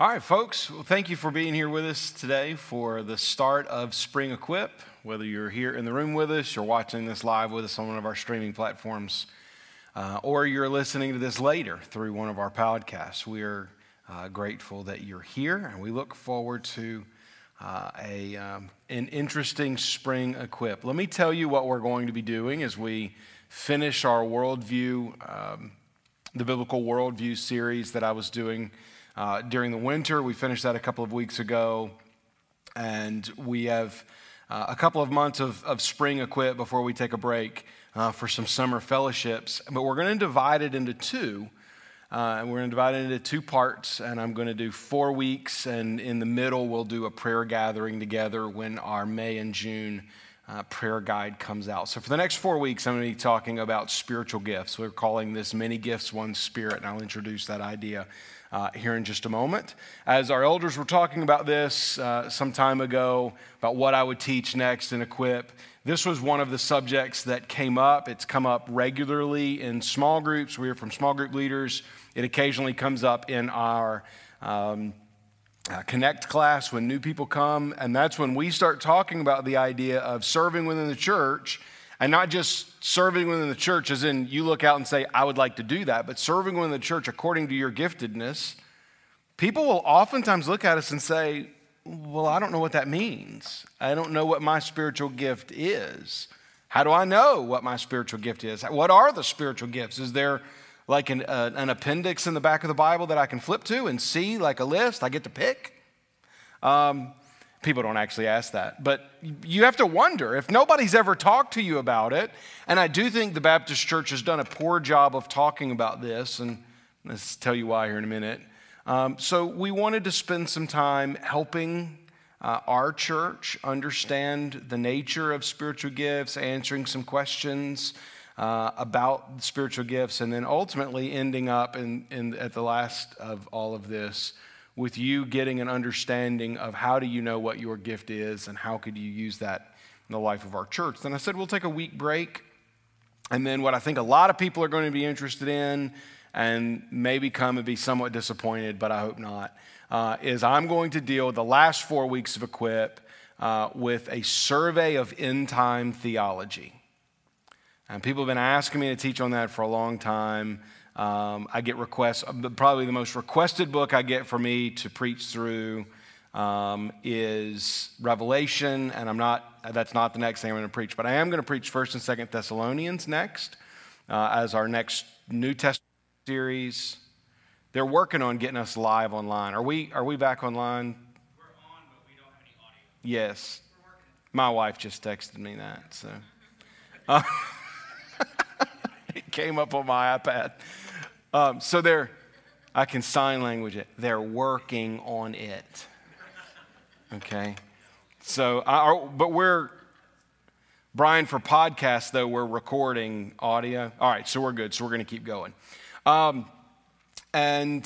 All right, folks. Well, thank you for being here with us today for the start of Spring Equip. Whether you're here in the room with us, you're watching this live with us on one of our streaming platforms, uh, or you're listening to this later through one of our podcasts, we are uh, grateful that you're here, and we look forward to uh, a, um, an interesting Spring Equip. Let me tell you what we're going to be doing as we finish our worldview, um, the biblical worldview series that I was doing uh, during the winter. We finished that a couple of weeks ago, and we have uh, a couple of months of, of spring equip before we take a break uh, for some summer fellowships. But we're going to divide it into two. Uh, and we're going to divide it into two parts, and I'm going to do four weeks, and in the middle, we'll do a prayer gathering together when our May and June uh, prayer guide comes out. So, for the next four weeks, I'm going to be talking about spiritual gifts. We're calling this Many Gifts, One Spirit, and I'll introduce that idea uh, here in just a moment. As our elders were talking about this uh, some time ago, about what I would teach next and equip, this was one of the subjects that came up. It's come up regularly in small groups. We hear from small group leaders. It occasionally comes up in our um, uh, Connect class when new people come, and that's when we start talking about the idea of serving within the church, and not just serving within the church, as in you look out and say, I would like to do that, but serving within the church according to your giftedness. People will oftentimes look at us and say, Well, I don't know what that means. I don't know what my spiritual gift is. How do I know what my spiritual gift is? What are the spiritual gifts? Is there like an, uh, an appendix in the back of the Bible that I can flip to and see, like a list I get to pick? Um, people don't actually ask that, but you have to wonder if nobody's ever talked to you about it. And I do think the Baptist Church has done a poor job of talking about this, and let's tell you why here in a minute. Um, so we wanted to spend some time helping uh, our church understand the nature of spiritual gifts, answering some questions uh, about spiritual gifts, and then ultimately ending up in, in, at the last of all of this with you getting an understanding of how do you know what your gift is and how could you use that in the life of our church. Then I said, we'll take a week break. And then what I think a lot of people are going to be interested in and maybe come and be somewhat disappointed, but I hope not, uh, is I'm going to deal the last four weeks of Equip uh, with a survey of end time theology. And people have been asking me to teach on that for a long time. Um, I get requests, probably the most requested book I get for me to preach through um, is Revelation, and I'm not, that's not the next thing I'm going to preach, but I am going to preach 1st and 2nd Thessalonians next uh, as our next New Testament series. They're working on getting us live online. Are we, are we back online? We're on, but we don't have any audio. Yes. My wife just texted me that, so. Uh, it came up on my iPad. Um, so they're, I can sign language it. They're working on it. Okay. So, I, but we're, Brian, for podcast though, we're recording audio. All right, so we're good. So we're going to keep going. Um, and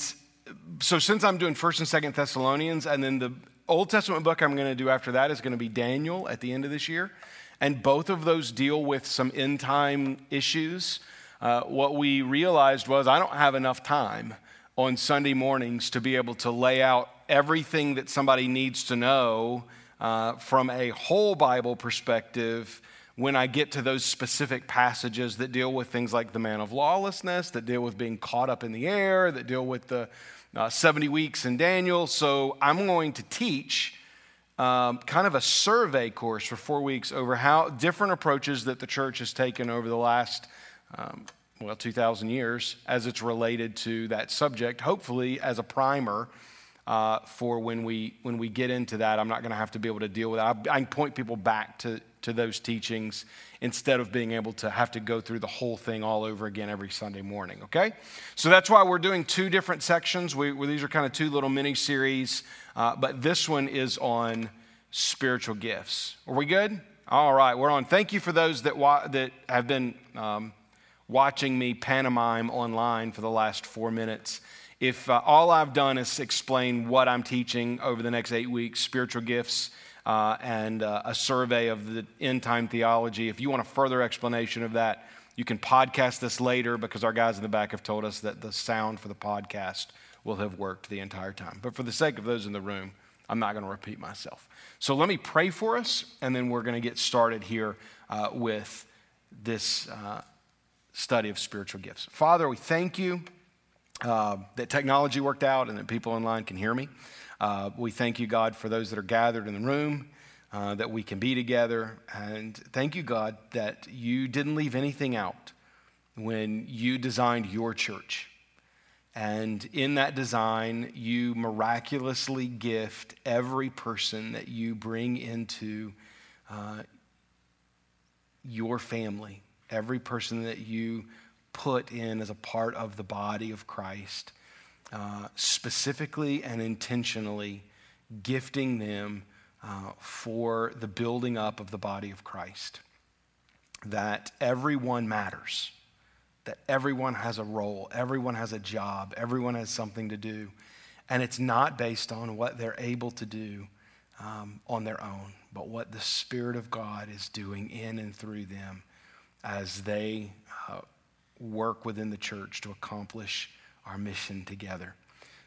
so since I'm doing 1st and 2nd Thessalonians, and then the Old Testament book I'm going to do after that is going to be Daniel at the end of this year. And both of those deal with some end time issues. Uh, what we realized was I don't have enough time on Sunday mornings to be able to lay out everything that somebody needs to know uh, from a whole Bible perspective when I get to those specific passages that deal with things like the man of lawlessness, that deal with being caught up in the air, that deal with the uh, 70 weeks in Daniel. So I'm going to teach um, kind of a survey course for four weeks over how different approaches that the church has taken over the last, um, well, 2,000 years as it's related to that subject, hopefully as a primer. Uh, for when we when we get into that, I'm not going to have to be able to deal with that. I, I can point people back to to those teachings instead of being able to have to go through the whole thing all over again every Sunday morning, okay? So that's why we're doing two different sections. We, these are kind of two little mini series uh, but this one is on spiritual gifts. Are we good? All right, we're on. Thank you for those that, wa- that have been um, watching me pantomime online for the last four minutes. If uh, all I've done is explain what I'm teaching over the next eight weeks, spiritual gifts, uh, and uh, a survey of the end time theology, if you want a further explanation of that, you can podcast this later because our guys in the back have told us that the sound for the podcast will have worked the entire time. But for the sake of those in the room, I'm not going to repeat myself. So let me pray for us, and then we're going to get started here uh, with this uh, study of spiritual gifts. Father, we thank you uh, that technology worked out and that people online can hear me. Uh, we thank you, God, for those that are gathered in the room, uh, that we can be together. And thank you, God, that you didn't leave anything out when you designed your church. And in that design, you miraculously gift every person that you bring into uh, your family, every person that you put in as a part of the body of Christ, uh, specifically and intentionally gifting them uh, for the building up of the body of Christ. That everyone matters, that everyone has a role, everyone has a job, everyone has something to do. And it's not based on what they're able to do um, on their own, but what the Spirit of God is doing in and through them as they uh, work within the church to accomplish our mission together.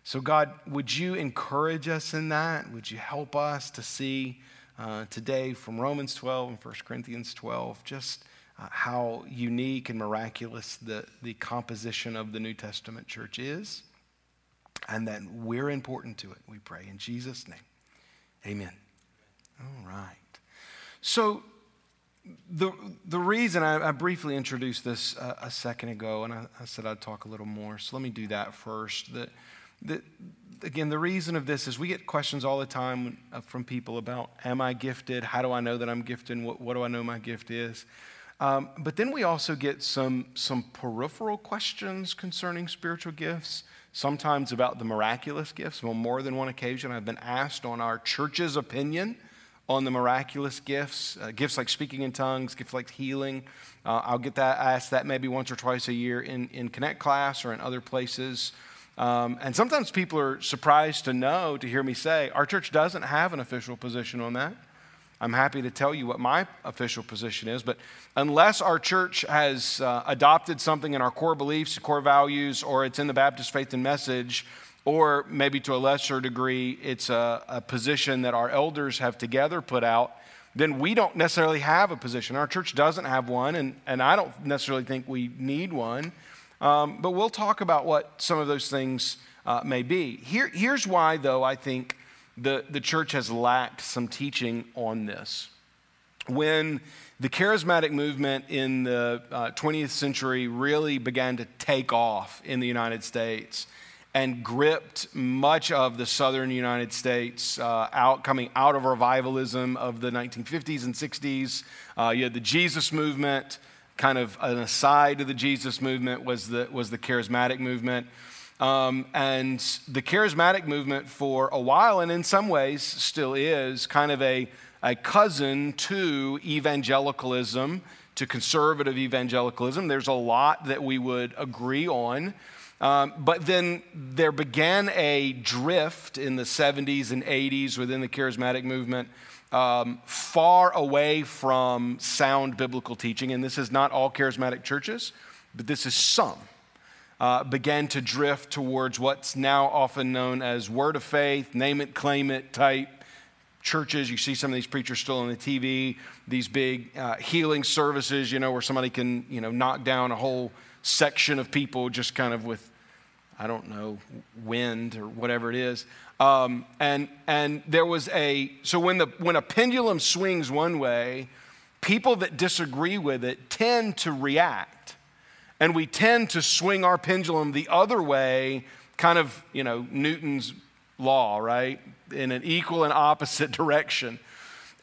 So, God, would you encourage us in that? Would you help us to see uh, today from Romans 12 and 1 Corinthians 12 just uh, how unique and miraculous the, the composition of the New Testament church is? And that we're important to it, we pray. In Jesus' name, amen. All right. So, the, the reason I, I briefly introduced this uh, a second ago, and I, I, said I'd talk a little more, so let me do that first. That, that, again, the reason of this is we get questions all the time uh, from people about, am I gifted? How do I know that I'm gifted? What, what do I know my gift is? Um, but then we also get some, some peripheral questions concerning spiritual gifts, sometimes about the miraculous gifts. On more than one occasion, I've been asked on our church's opinion on the miraculous gifts, uh, gifts like speaking in tongues, gifts like healing. Uh, I'll get that asked that maybe once or twice a year in, in Connect class or in other places. Um, and sometimes people are surprised to know, to hear me say, our church doesn't have an official position on that. I'm happy to tell you what my official position is, but unless our church has uh, adopted something in our core beliefs, core values, or it's in the Baptist faith and message, or maybe to a lesser degree, it's a, a, position that our elders have together put out, then we don't necessarily have a position. Our church doesn't have one, and, and I don't necessarily think we need one. Um, but we'll talk about what some of those things uh, may be. Here, here's why, though, I think the, the church has lacked some teaching on this. When the charismatic movement in the uh, 20th century really began to take off in the United States, and gripped much of the southern United States uh, out, coming out of revivalism of the 1950s and 60s. Uh, you had the Jesus movement, kind of an aside to the Jesus movement was the, was the charismatic movement. Um, and the charismatic movement for a while, and in some ways still is, kind of a, a cousin to evangelicalism, to conservative evangelicalism. There's a lot that we would agree on. Um, but then there began a drift in the 70s and 80s within the charismatic movement um, far away from sound biblical teaching. And this is not all charismatic churches, but this is some. Uh, began to drift towards what's now often known as word of faith, name it, claim it type churches. You see some of these preachers still on the TV, these big uh, healing services, you know, where somebody can, you know, knock down a whole section of people just kind of with I don't know, wind or whatever it is. Um, and, and there was a, so when, the, when a pendulum swings one way, people that disagree with it tend to react. And we tend to swing our pendulum the other way, kind of, you know, Newton's law, right? In an equal and opposite direction.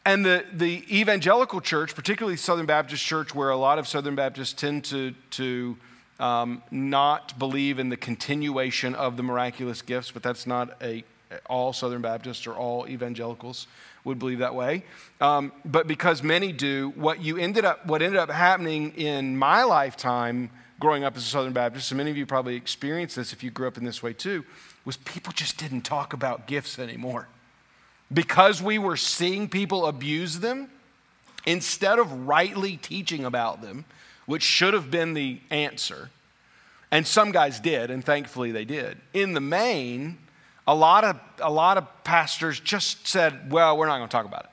And the, the evangelical church, particularly Southern Baptist Church, where a lot of Southern Baptists tend to, to um, not believe in the continuation of the miraculous gifts, but that's not a all Southern Baptists or all evangelicals would believe that way. Um, but because many do, what you ended up, what ended up happening in my lifetime growing up as a Southern Baptist, and many of you probably experienced this if you grew up in this way too, was people just didn't talk about gifts anymore. Because we were seeing people abuse them, instead of rightly teaching about them, which should have been the answer, And some guys did, and thankfully they did. In the main, a lot of, a lot of pastors just said, well, we're not going to talk about it.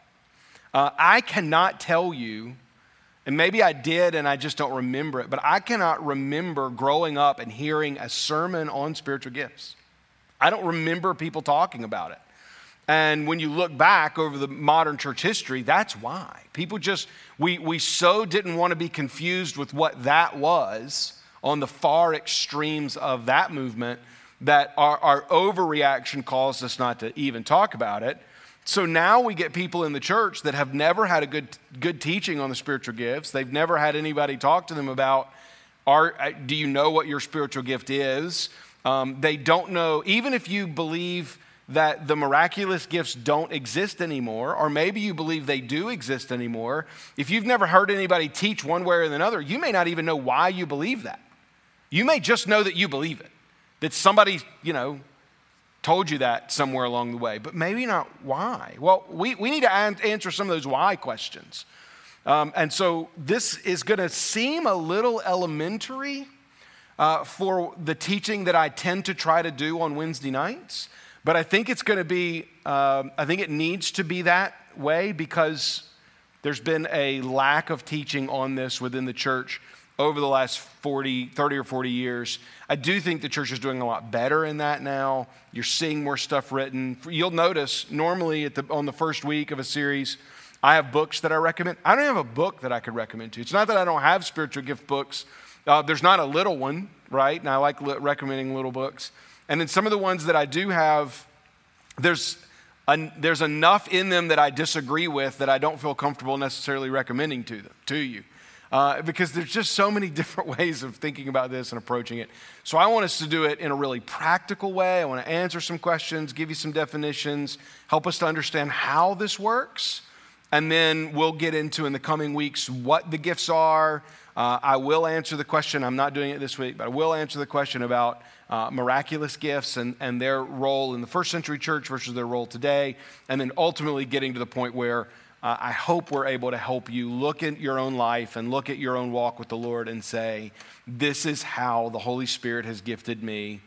Uh, I cannot tell you, and maybe I did and I just don't remember it, but I cannot remember growing up and hearing a sermon on spiritual gifts. I don't remember people talking about it. And when you look back over the modern church history, that's why. People just, we, we so didn't want to be confused with what that was on the far extremes of that movement that our, our overreaction caused us not to even talk about it. So now we get people in the church that have never had a good, good teaching on the spiritual gifts. They've never had anybody talk to them about, are, do you know what your spiritual gift is? Um, they don't know, even if you believe that the miraculous gifts don't exist anymore, or maybe you believe they do exist anymore, if you've never heard anybody teach one way or another, you may not even know why you believe that. You may just know that you believe it, that somebody, you know, told you that somewhere along the way, but maybe not why. Well, we, we need to answer some of those why questions. Um, and so this is going to seem a little elementary uh, for the teaching that I tend to try to do on Wednesday nights. But I think it's going to be, um, I think it needs to be that way because there's been a lack of teaching on this within the church over the last 40, 30 or 40 years. I do think the church is doing a lot better in that now. You're seeing more stuff written. You'll notice normally the, on the first week of a series, I have books that I recommend. I don't have a book that I could recommend to. It's not that I don't have spiritual gift books. Uh, there's not a little one, right? And I like li- recommending little books. And then some of the ones that I do have, there's, there's enough in them that I disagree with that I don't feel comfortable necessarily recommending to, them, to you. Uh, because there's just so many different ways of thinking about this and approaching it. So I want us to do it in a really practical way. I want to answer some questions, give you some definitions, help us to understand how this works. And then we'll get into in the coming weeks what the gifts are. Uh, I will answer the question, I'm not doing it this week, but I will answer the question about uh, miraculous gifts and, and their role in the first century church versus their role today, and then ultimately getting to the point where uh, I hope we're able to help you look at your own life and look at your own walk with the Lord and say, This is how the Holy Spirit has gifted me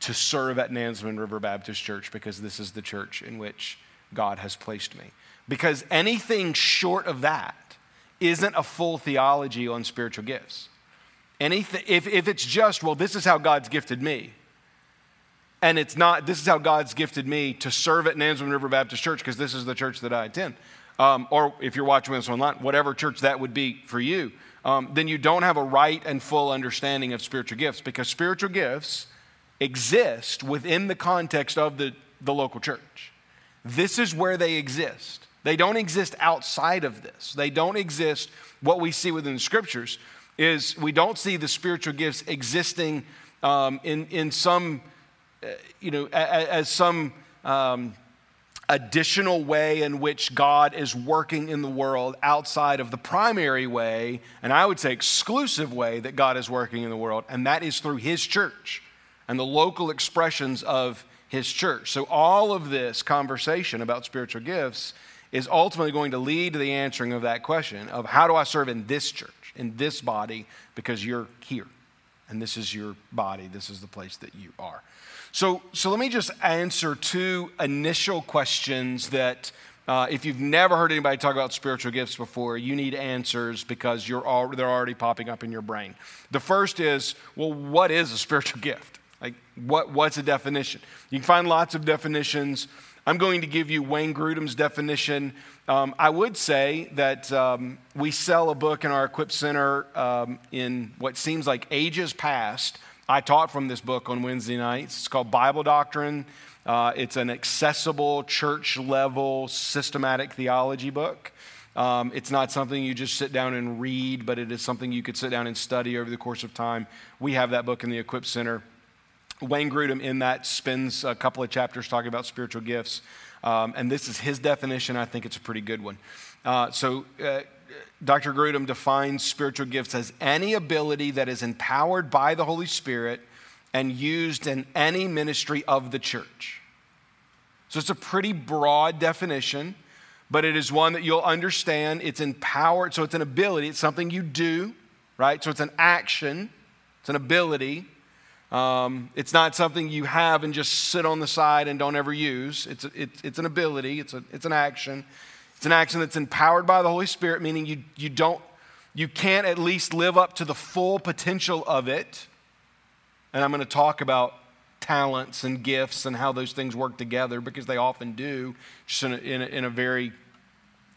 to serve at Nansemond River Baptist Church because this is the church in which God has placed me. Because anything short of that isn't a full theology on spiritual gifts. Anything, if, if it's just, well, this is how God's gifted me, and it's not, this is how God's gifted me to serve at Nansemond River Baptist Church because this is the church that I attend. Um, or if you're watching this online, whatever church that would be for you, um, then you don't have a right and full understanding of spiritual gifts because spiritual gifts exist within the context of the, the local church. This is where they exist. They don't exist outside of this. They don't exist, what we see within the scriptures is we don't see the spiritual gifts existing um, in, in some, uh, you know, as, as some um, additional way in which God is working in the world outside of the primary way, and I would say exclusive way that God is working in the world, and that is through His church and the local expressions of His church. So, all of this conversation about spiritual gifts is ultimately going to lead to the answering of that question of how do I serve in this church? In this body because you're here. And this is your body. This is the place that you are. So, so let me just answer two initial questions that, uh, if you've never heard anybody talk about spiritual gifts before, you need answers because you're all, they're already popping up in your brain. The first is, well, what is a spiritual gift? Like, what, what's a definition? You can find lots of definitions. I'm going to give you Wayne Grudem's definition. Um, I would say that um, we sell a book in our Equip Center um, in what seems like ages past. I taught from this book on Wednesday nights. It's called Bible Doctrine. Uh, it's an accessible, church level, systematic theology book. Um, it's not something you just sit down and read, but it is something you could sit down and study over the course of time. We have that book in the Equip Center. Wayne Grudem in that spends a couple of chapters talking about spiritual gifts. Um, and this is his definition. I think it's a pretty good one. Uh, so, uh, Dr. Grudem defines spiritual gifts as any ability that is empowered by the Holy Spirit and used in any ministry of the church. So, it's a pretty broad definition, but it is one that you'll understand. It's empowered, so it's an ability, it's something you do, right? So, it's an action It's an ability. Um, it's not something you have and just sit on the side and don't ever use. It's, it's, it's an ability, it's, a, it's an action. It's an action that's empowered by the Holy Spirit, meaning you, you don't, you can't at least live up to the full potential of it. And I'm going to talk about talents and gifts and how those things work together because they often do, just in a, in a, in a very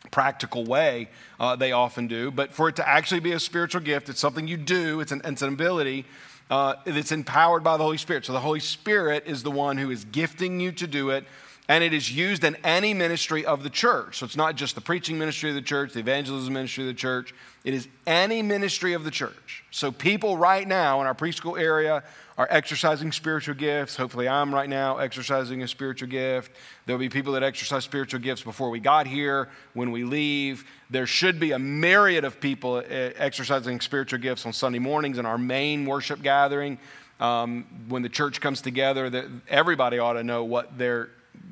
practical way, uh, they often do. But for it to actually be a spiritual gift, it's something you do, it's an, it's an ability uh, that's empowered by the Holy Spirit. So the Holy Spirit is the one who is gifting you to do it. And it is used in any ministry of the church. So it's not just the preaching ministry of the church, the evangelism ministry of the church. It is any ministry of the church. So people right now in our preschool area are exercising spiritual gifts. Hopefully, I'm right now exercising a spiritual gift. There'll be people that exercise spiritual gifts before we got here, when we leave. There should be a myriad of people eh, exercising spiritual gifts on Sunday mornings in our main worship gathering. Um, when the church comes together, everybody ought to know what their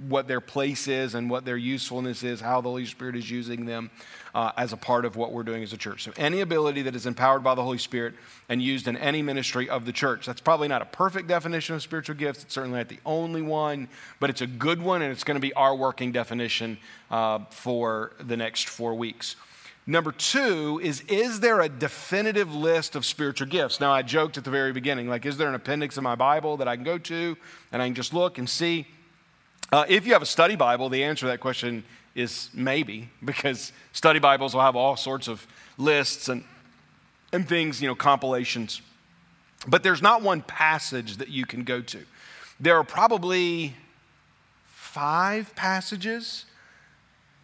what their place is and what their usefulness is, how the Holy Spirit is using them uh, as a part of what we're doing as a church. So, any ability that is empowered by the Holy Spirit and used in any ministry of the church. That's probably not a perfect definition of spiritual gifts. It's certainly not the only one, but it's a good one, and it's going to be our working definition uh, for the next four weeks. Number two is Is there a definitive list of spiritual gifts? Now, I joked at the very beginning, like, is there an appendix in my Bible that I can go to and I can just look and see? Uh, if you have a study Bible, the answer to that question is maybe, because study Bibles will have all sorts of lists and, and things, you know, compilations. But there's not one passage that you can go to. There are probably five passages,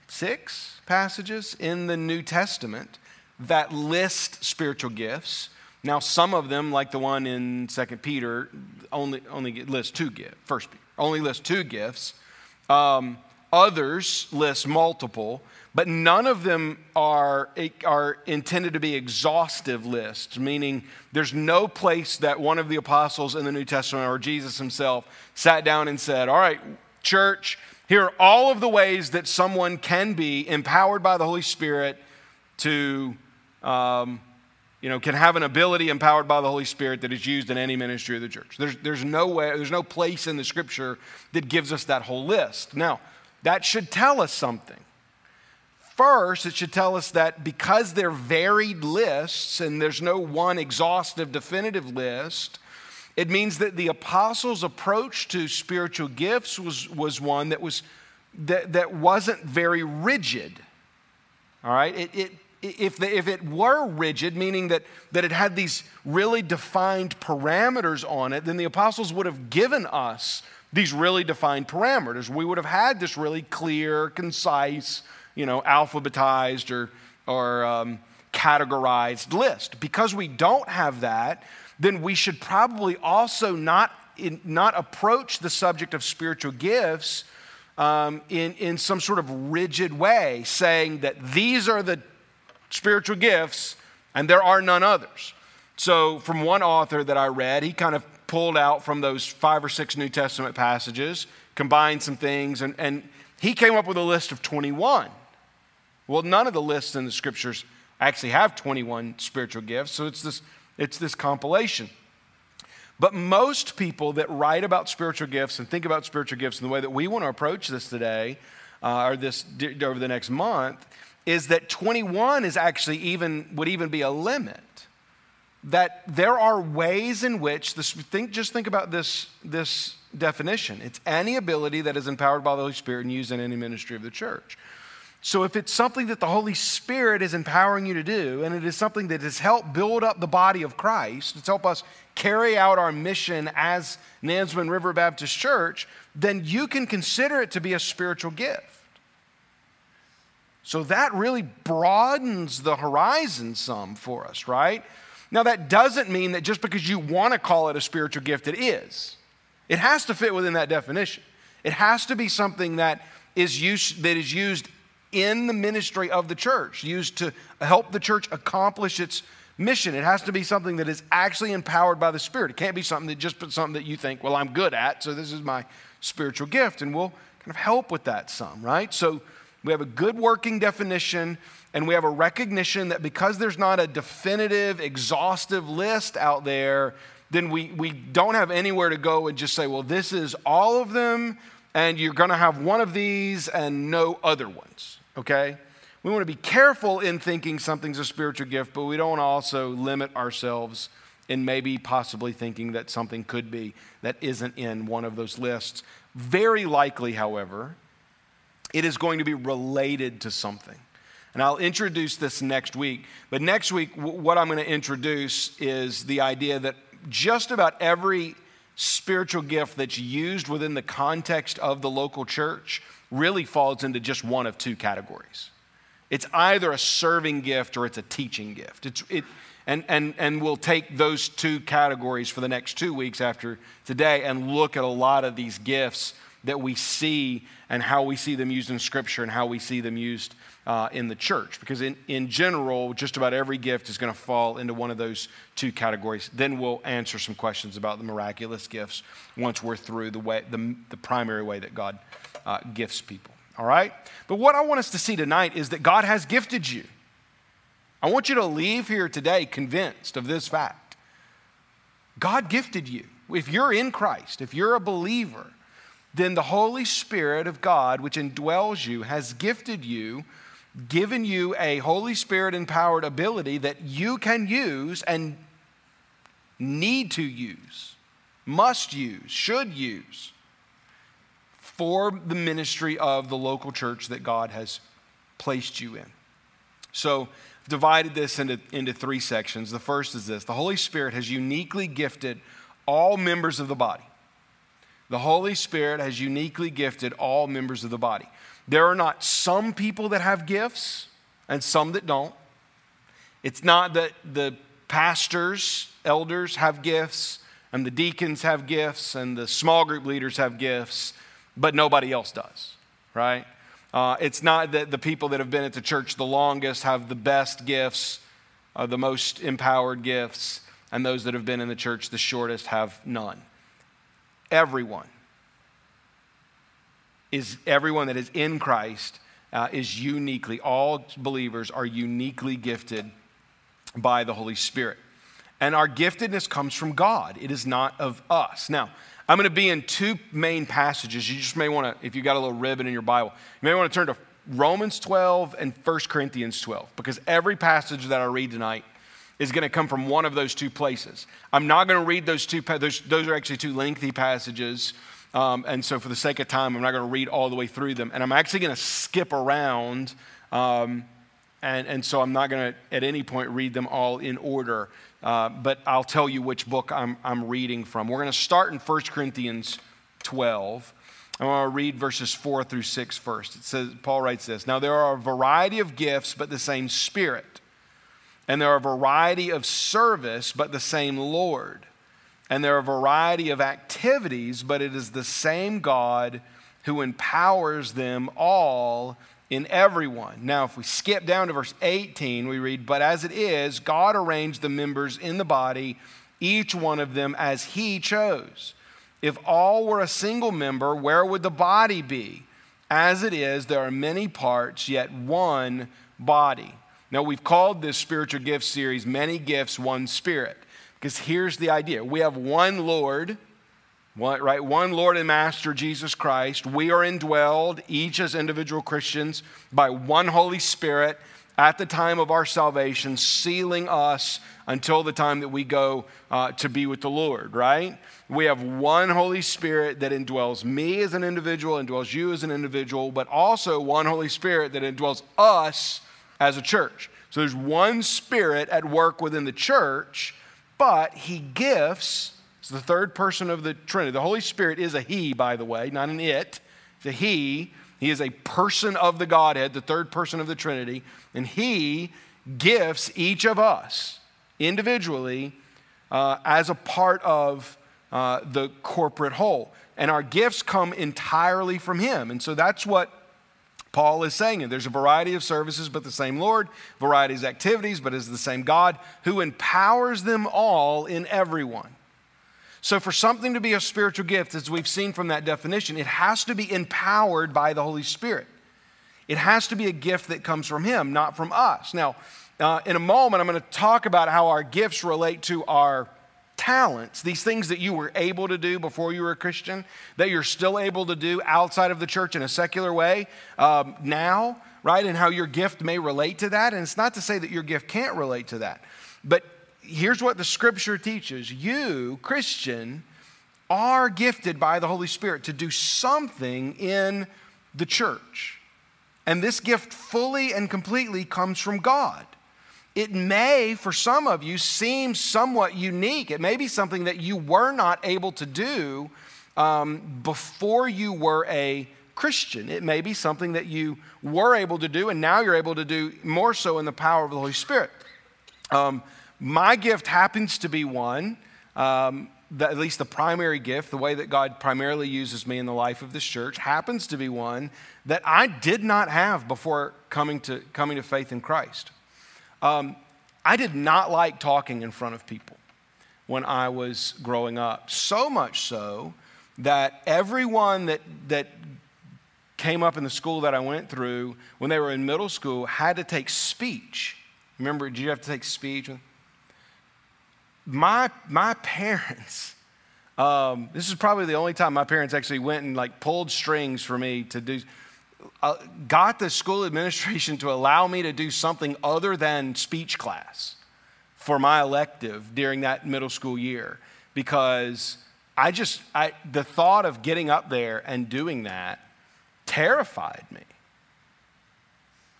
six passages in the New Testament that list spiritual gifts. Now, some of them, like the one in Second Peter, only, only list two gifts. First Peter only list two gifts. Um, Others list multiple, but none of them are, are intended to be exhaustive lists, meaning there's no place that one of the apostles in the New Testament or Jesus himself sat down and said, All right, church, here are all of the ways that someone can be empowered by the Holy Spirit to, um, you know, can have an ability empowered by the Holy Spirit that is used in any ministry of the church. There's, there's no way, there's no place in the scripture that gives us that whole list. Now, that should tell us something. First, it should tell us that because they're varied lists and there's no one exhaustive, definitive list, it means that the apostles' approach to spiritual gifts was, was one that, was, that, that wasn't very rigid. All right? It, it, if, the, if it were rigid, meaning that, that it had these really defined parameters on it, then the apostles would have given us these really defined parameters. We would have had this really clear, concise, you know, alphabetized or, or um, categorized list. Because we don't have that, then we should probably also not, in, not approach the subject of spiritual gifts um, in, in some sort of rigid way, saying that these are the spiritual gifts and there are none others. So, from one author that I read, he kind of pulled out from those five or six New Testament passages, combined some things, and, and he came up with a list of 21. Well, none of the lists in the scriptures actually have 21 spiritual gifts, so it's this, it's this compilation. But most people that write about spiritual gifts and think about spiritual gifts in the way that we want to approach this today, uh, or this over the next month, is that 21 is actually even would even be a limit. That there are ways in which this think just think about this this definition. It's any ability that is empowered by the holy spirit and used in any ministry of the church. So if it's something that the holy spirit is empowering you to do and it is something that has helped build up the body of christ it's helped us carry out our mission as nansemond river baptist church then you can consider it to be a spiritual gift so that really broadens the horizon some for us right now, that doesn't mean that just because you want to call it a spiritual gift, it is. It has to fit within that definition. It has to be something that is used, that is used in the ministry of the church, used to help the church accomplish its mission. It has to be something that is actually empowered by the Spirit. It can't be something that just something that you think, well, I'm good at, so this is my spiritual gift, and we'll kind of help with that some, right? So we have a good working definition, and we have a recognition that because there's not a definitive, exhaustive list out there, then we, we don't have anywhere to go and just say, well, this is all of them, and you're going to have one of these and no other ones, okay? We want to be careful in thinking something's a spiritual gift, but we don't also limit ourselves in maybe possibly thinking that something could be that isn't in one of those lists. Very likely, however, it is going to be related to something. And I'll introduce this next week. But next week, what I'm going to introduce is the idea that just about every spiritual gift that's used within the context of the local church really falls into just one of two categories. It's either a serving gift or it's a teaching gift. It's, it, and, and, and we'll take those two categories for the next two weeks after today and look at a lot of these gifts that we see and how we see them used in Scripture and how we see them used uh, in the church. Because in, in general, just about every gift is going to fall into one of those two categories. Then we'll answer some questions about the miraculous gifts once we're through the, way, the, the primary way that God uh, gifts people. All right? But what I want us to see tonight is that God has gifted you. I want you to leave here today convinced of this fact. God gifted you. If you're in Christ, if you're a believer, then the Holy Spirit of God, which indwells you, has gifted you, given you a Holy Spirit empowered ability that you can use and need to use, must use, should use for the ministry of the local church that God has placed you in. So, divided this into, into three sections. The first is this the Holy Spirit has uniquely gifted all members of the body. The Holy Spirit has uniquely gifted all members of the body. There are not some people that have gifts and some that don't. It's not that the pastors, elders have gifts, and the deacons have gifts, and the small group leaders have gifts, but nobody else does, right? Uh, it's not that the people that have been at the church the longest have the best gifts, uh, the most empowered gifts, and those that have been in the church the shortest have none. Everyone is everyone that is in Christ uh, is uniquely, all believers are uniquely gifted by the Holy Spirit. And our giftedness comes from God, it is not of us. Now, I'm going to be in two main passages. You just may want to, if you got a little ribbon in your Bible, you may want to turn to Romans 12 and 1 Corinthians 12, because every passage that I read tonight is going to come from one of those two places. I'm not going to read those two, those, those are actually two lengthy passages. Um, and so, for the sake of time, I'm not going to read all the way through them. And I'm actually going to skip around. Um, and, and so, I'm not going to, at any point, read them all in order. Uh, but I'll tell you which book I'm, I'm reading from. We're going to start in 1 Corinthians 12. I'm going to read verses 4 through 6 first. It says, Paul writes this Now there are a variety of gifts, but the same Spirit. And there are a variety of service, but the same Lord. And there are a variety of activities, but it is the same God who empowers them all in everyone. Now, if we skip down to verse 18, we read, But as it is, God arranged the members in the body, each one of them as he chose. If all were a single member, where would the body be? As it is, there are many parts, yet one body. Now, we've called this spiritual gift series Many Gifts, One Spirit, because here's the idea we have one Lord one, right? One Lord and Master, Jesus Christ. We are indwelled, each as individual Christians, by one Holy Spirit at the time of our salvation, sealing us until the time that we go uh, to be with the Lord, right? We have one Holy Spirit that indwells me as an individual, indwells you as an individual, but also one Holy Spirit that indwells us as a church. So there's one Spirit at work within the church, but He gifts it's the third person of the Trinity. The Holy Spirit is a He, by the way, not an it. It's a He. He is a person of the Godhead, the third person of the Trinity, and He gifts each of us individually uh, as a part of uh, the corporate whole. And our gifts come entirely from Him. And so that's what Paul is saying. it. There's a variety of services, but the same Lord, varieties of activities, but is the same God who empowers them all in everyone. So, for something to be a spiritual gift, as we've seen from that definition, it has to be empowered by the Holy Spirit. It has to be a gift that comes from Him, not from us. Now, uh, in a moment, I'm going to talk about how our gifts relate to our talents, these things that you were able to do before you were a Christian, that you're still able to do outside of the church in a secular way um, now, right? And how your gift may relate to that. And it's not to say that your gift can't relate to that. But here's what the scripture teaches you, Christian, are gifted by the Holy Spirit to do something in the church. And this gift fully and completely comes from God. It may, for some of you, seem somewhat unique. It may be something that you were not able to do um, before you were a Christian. It may be something that you were able to do, and now you're able to do more so in the power of the Holy Spirit. Um, my gift happens to be one, um, at least the primary gift, the way that God primarily uses me in the life of this church, happens to be one that I did not have before coming to, coming to faith in Christ. Um, I did not like talking in front of people when I was growing up. So much so that everyone that, that came up in the school that I went through when they were in middle school had to take speech. Remember, did you have to take speech? My, my parents, um, this is probably the only time my parents actually went and like pulled strings for me to do Uh, got the school administration to allow me to do something other than speech class for my elective during that middle school year because I just, I, the thought of getting up there and doing that terrified me.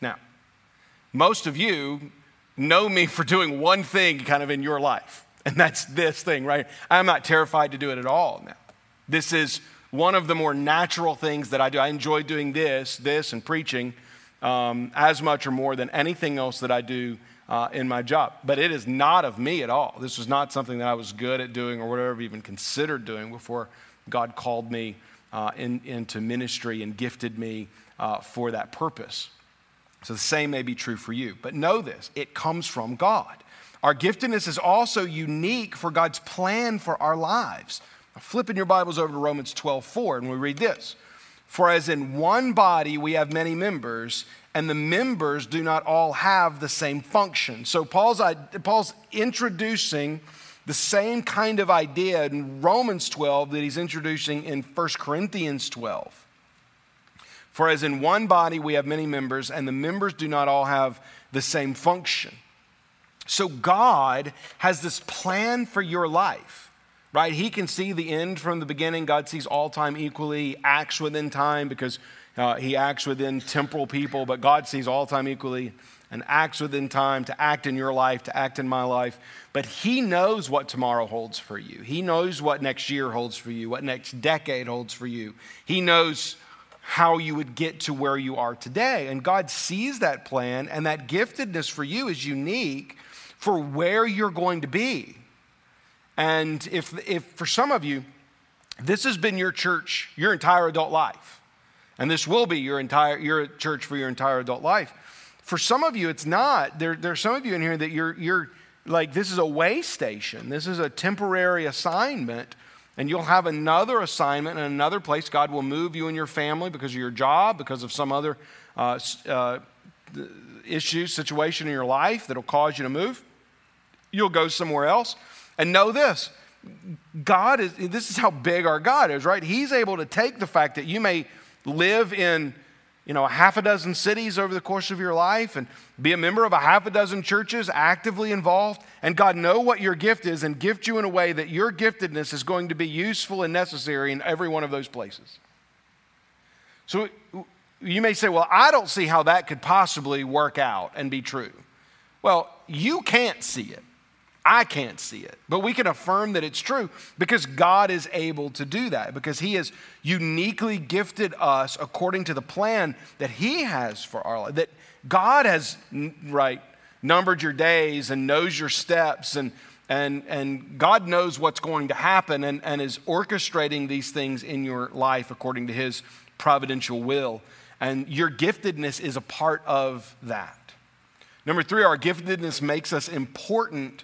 Now, most of you know me for doing one thing kind of in your life, and that's this thing, right? I'm not terrified to do it at all now. This is one of the more natural things that I do. I enjoy doing this, this, and preaching um, as much or more than anything else that I do uh, in my job. But it is not of me at all. This was not something that I was good at doing or whatever, even considered doing before God called me uh, in, into ministry and gifted me uh, for that purpose. So the same may be true for you. But know this it comes from God. Our giftedness is also unique for God's plan for our lives. Flipping your Bibles over to Romans 12 4, and we read this For as in one body we have many members, and the members do not all have the same function. So Paul's, Paul's introducing the same kind of idea in Romans 12 that he's introducing in 1 Corinthians 12. For as in one body we have many members, and the members do not all have the same function. So God has this plan for your life right? He can see the end from the beginning. God sees all time equally, acts within time because uh, he acts within temporal people, but God sees all time equally and acts within time to act in your life, to act in my life. But he knows what tomorrow holds for you. He knows what next year holds for you, what next decade holds for you. He knows how you would get to where you are today. And God sees that plan, and that giftedness for you is unique for where you're going to be. And if, if for some of you, this has been your church your entire adult life, and this will be your entire your church for your entire adult life. For some of you, it's not. There, there are some of you in here that you're, you're like, this is a way station. This is a temporary assignment, and you'll have another assignment in another place. God will move you and your family because of your job, because of some other uh, uh, issue, situation in your life that'll cause you to move. You'll go somewhere else. And know this God is, this is how big our God is, right? He's able to take the fact that you may live in, you know, a half a dozen cities over the course of your life and be a member of a half a dozen churches actively involved, and God know what your gift is and gift you in a way that your giftedness is going to be useful and necessary in every one of those places. So you may say, well, I don't see how that could possibly work out and be true. Well, you can't see it. I can't see it, but we can affirm that it's true because God is able to do that, because He has uniquely gifted us according to the plan that He has for our life. That God has, right, numbered your days and knows your steps, and, and, and God knows what's going to happen and, and is orchestrating these things in your life according to His providential will. And your giftedness is a part of that. Number three, our giftedness makes us important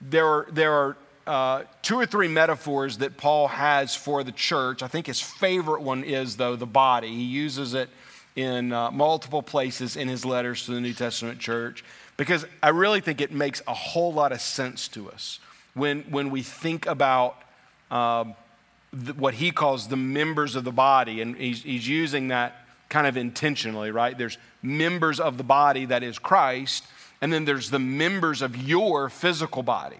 there are, there are uh, two or three metaphors that Paul has for the church. I think his favorite one is, though, the body. He uses it in uh, multiple places in his letters to the New Testament church because I really think it makes a whole lot of sense to us when, when we think about um, what he calls the members of the body. And he's, he's using that kind of intentionally, right? There's members of the body that is Christ, and then there's the members of your physical body.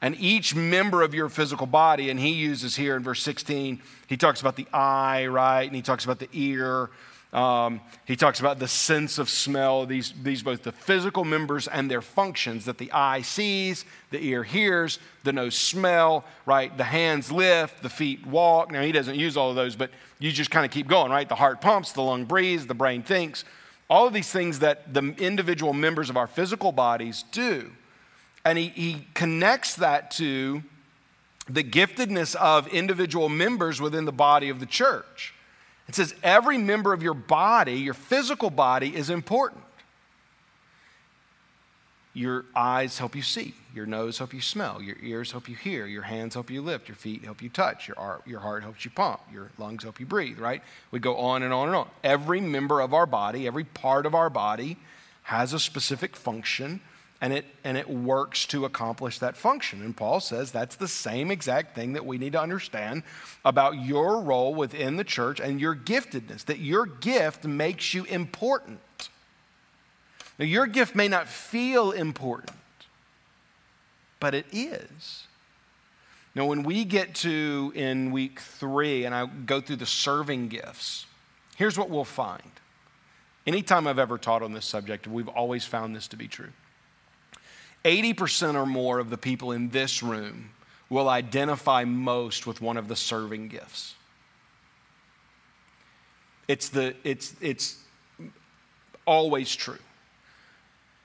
And each member of your physical body, and he uses here in verse 16, he talks about the eye, right? And he talks about the ear. Um, he talks about the sense of smell, these, these both the physical members and their functions that the eye sees, the ear hears, the nose smell, right? The hands lift, the feet walk. Now, he doesn't use all of those, but you just kind of keep going, right? The heart pumps, the lung breathes, the brain thinks. All of these things that the individual members of our physical bodies do. And he, he connects that to the giftedness of individual members within the body of the church. It says every member of your body, your physical body, is important. Your eyes help you see. Your nose help you smell. Your ears help you hear. Your hands help you lift. Your feet help you touch. Your, your heart helps you pump. Your lungs help you breathe, right? We go on and on and on. Every member of our body, every part of our body has a specific function and it, and it works to accomplish that function. And Paul says that's the same exact thing that we need to understand about your role within the church and your giftedness, that your gift makes you important. Now, your gift may not feel important, but it is. Now, when we get to in week three, and I go through the serving gifts, here's what we'll find. Anytime I've ever taught on this subject, we've always found this to be true 80% or more of the people in this room will identify most with one of the serving gifts. It's, the, it's, it's always true.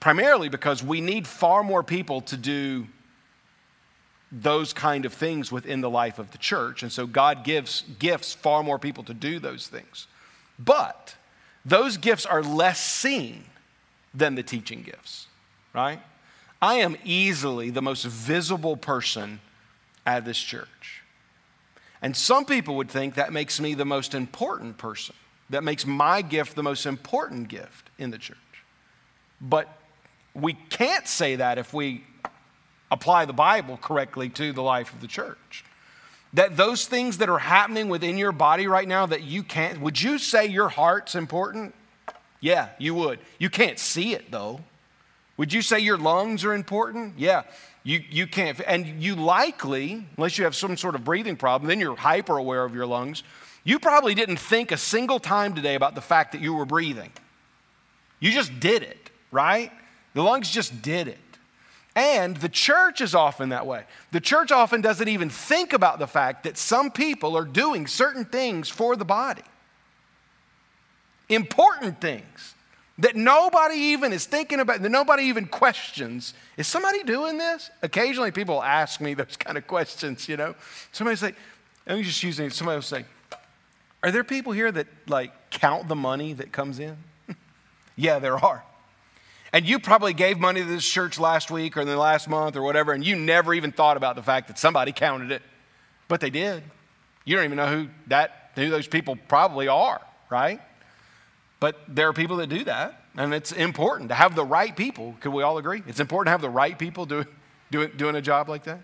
Primarily because we need far more people to do those kind of things within the life of the church. And so God gives gifts far more people to do those things. But those gifts are less seen than the teaching gifts, right? I am easily the most visible person at this church. And some people would think that makes me the most important person, that makes my gift the most important gift in the church. But we can't say that if we apply the Bible correctly to the life of the church. That those things that are happening within your body right now that you can't, would you say your heart's important? Yeah, you would. You can't see it though. Would you say your lungs are important? Yeah. You, you can't, and you likely, unless you have some sort of breathing problem, then you're hyper aware of your lungs. You probably didn't think a single time today about the fact that you were breathing. You just did it, right? The lungs just did it. And the church is often that way. The church often doesn't even think about the fact that some people are doing certain things for the body, important things that nobody even is thinking about, that nobody even questions. Is somebody doing this? Occasionally people ask me those kind of questions, you know. Somebody say, me just it. Somebody will say, Are there people here that like count the money that comes in? yeah, there are. And you probably gave money to this church last week or in the last month or whatever, and you never even thought about the fact that somebody counted it. But they did. You don't even know who that who those people probably are, right? But there are people that do that, and it's important to have the right people. Could we all agree? It's important to have the right people doing, doing, doing a job like that.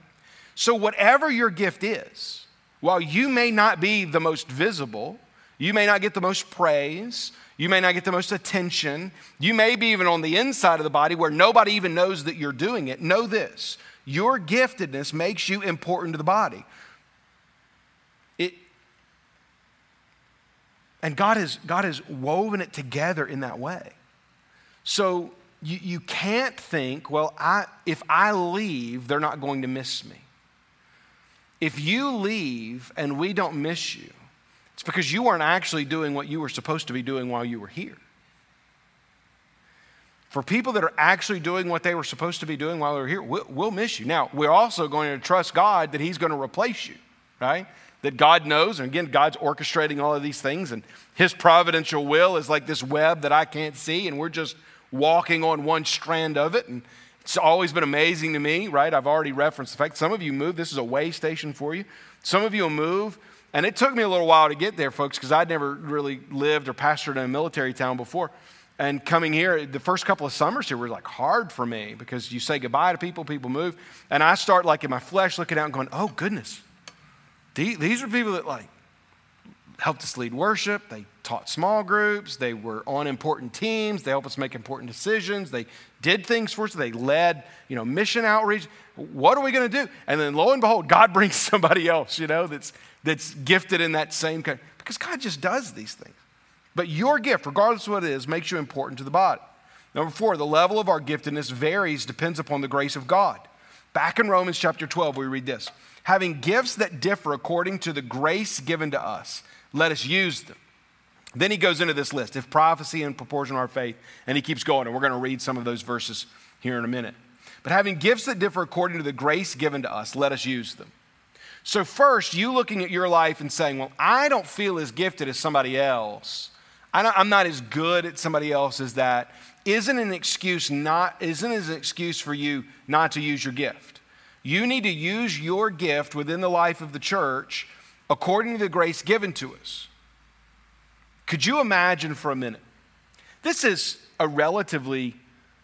So, whatever your gift is, while you may not be the most visible, you may not get the most praise, you may not get the most attention, you may be even on the inside of the body where nobody even knows that you're doing it. Know this your giftedness makes you important to the body. It, And God has, God has woven it together in that way. So you, you can't think, well, I, if I leave, they're not going to miss me. If you leave and we don't miss you, it's because you weren't actually doing what you were supposed to be doing while you were here. For people that are actually doing what they were supposed to be doing while they're here, we'll, we'll miss you. Now, we're also going to trust God that He's going to replace you, right? That God knows, and again, God's orchestrating all of these things, and His providential will is like this web that I can't see, and we're just walking on one strand of it. And it's always been amazing to me, right? I've already referenced the fact some of you move. This is a way station for you. Some of you will move. And it took me a little while to get there, folks, because I'd never really lived or pastored in a military town before. And coming here, the first couple of summers here were like hard for me because you say goodbye to people, people move. And I start like in my flesh looking out and going, oh, goodness. These are people that like helped us lead worship. They taught small groups. They were on important teams. They helped us make important decisions. They did things for us. They led, you know, mission outreach. What are we going to do? And then lo and behold, God brings somebody else, you know, that's, that's gifted in that same kind. Because God just does these things. But your gift, regardless of what it is, makes you important to the body. Number four, the level of our giftedness varies, depends upon the grace of God. Back in Romans chapter 12, we read this having gifts that differ according to the grace given to us, let us use them. Then he goes into this list if prophecy in proportion to our faith, and he keeps going, and we're going to read some of those verses here in a minute. But having gifts that differ according to the grace given to us, let us use them. So, first, you looking at your life and saying, Well, I don't feel as gifted as somebody else. I'm not as good at somebody else as that. Isn't an excuse not isn't an excuse for you not to use your gift. You need to use your gift within the life of the church according to the grace given to us. Could you imagine for a minute? This is a relatively,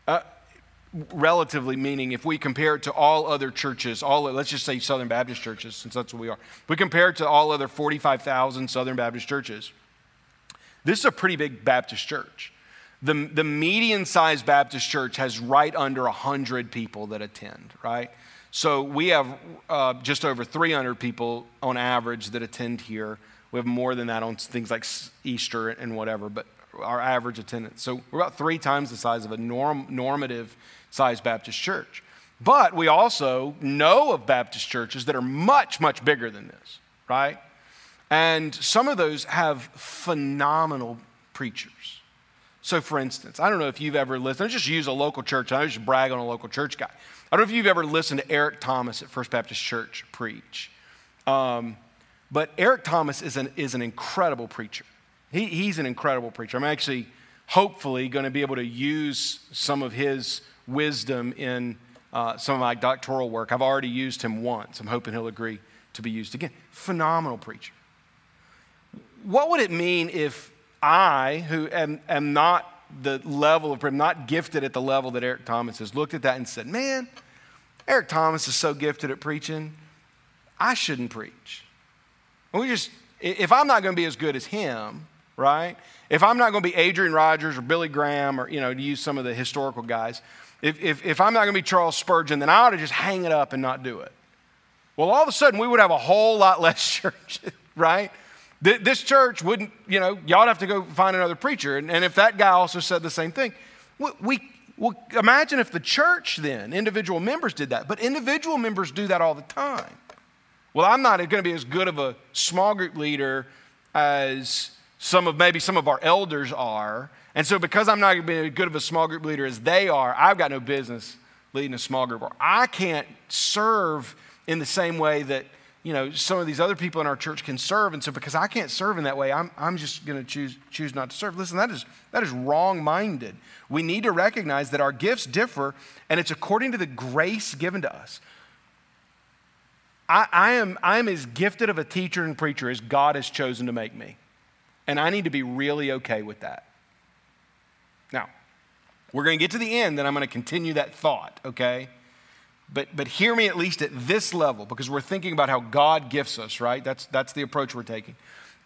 uh, relatively meaning if we compare it to all other churches, all let's just say Southern Baptist churches, since that's what we are. If we compare it to all other 45,000 Southern Baptist churches. This is a pretty big Baptist church. The, the median sized Baptist church has right under 100 people that attend, right? So we have uh, just over 300 people on average that attend here. We have more than that on things like Easter and whatever, but our average attendance. So we're about three times the size of a norm, normative sized Baptist church. But we also know of Baptist churches that are much, much bigger than this, right? And some of those have phenomenal preachers. So, for instance, I don't know if you've ever listened, I just use a local church, I just brag on a local church guy. I don't know if you've ever listened to Eric Thomas at First Baptist Church preach. Um, but Eric Thomas is an, is an incredible preacher. He, he's an incredible preacher. I'm actually, hopefully, going to be able to use some of his wisdom in uh, some of my doctoral work. I've already used him once. I'm hoping he'll agree to be used again. Phenomenal preacher. What would it mean if I, who am, am not the level of, not gifted at the level that Eric Thomas is, looked at that and said, Man, Eric Thomas is so gifted at preaching, I shouldn't preach. We just, if I'm not going to be as good as him, right? If I'm not going to be Adrian Rogers or Billy Graham or, you know, to use some of the historical guys, if, if, if I'm not going to be Charles Spurgeon, then I ought to just hang it up and not do it. Well, all of a sudden, we would have a whole lot less church, right? This church wouldn't, you know—y'all'd have to go find another preacher. And, and if that guy also said the same thing, we well, imagine if the church then, individual members did that. But individual members do that all the time. Well, I'm not going to be as good of a small group leader as some of maybe some of our elders are. And so, because I'm not going to be as good of a small group leader as they are, I've got no business leading a small group. Or I can't serve in the same way that you know, some of these other people in our church can serve. And so because I can't serve in that way, I'm, I'm just going to choose, choose not to serve. Listen, that is, that is wrong minded. We need to recognize that our gifts differ, and it's according to the grace given to us. I, I, am, I am as gifted of a teacher and preacher as God has chosen to make me. And I need to be really okay with that. Now, we're going to get to the end, and I'm going to continue that thought, okay? But, but hear me at least at this level because we're thinking about how God gifts us, right? That's, that's the approach we're taking.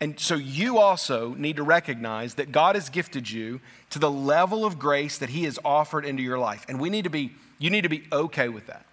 And so you also need to recognize that God has gifted you to the level of grace that He has offered into your life. And we need to be, you need to be okay with that.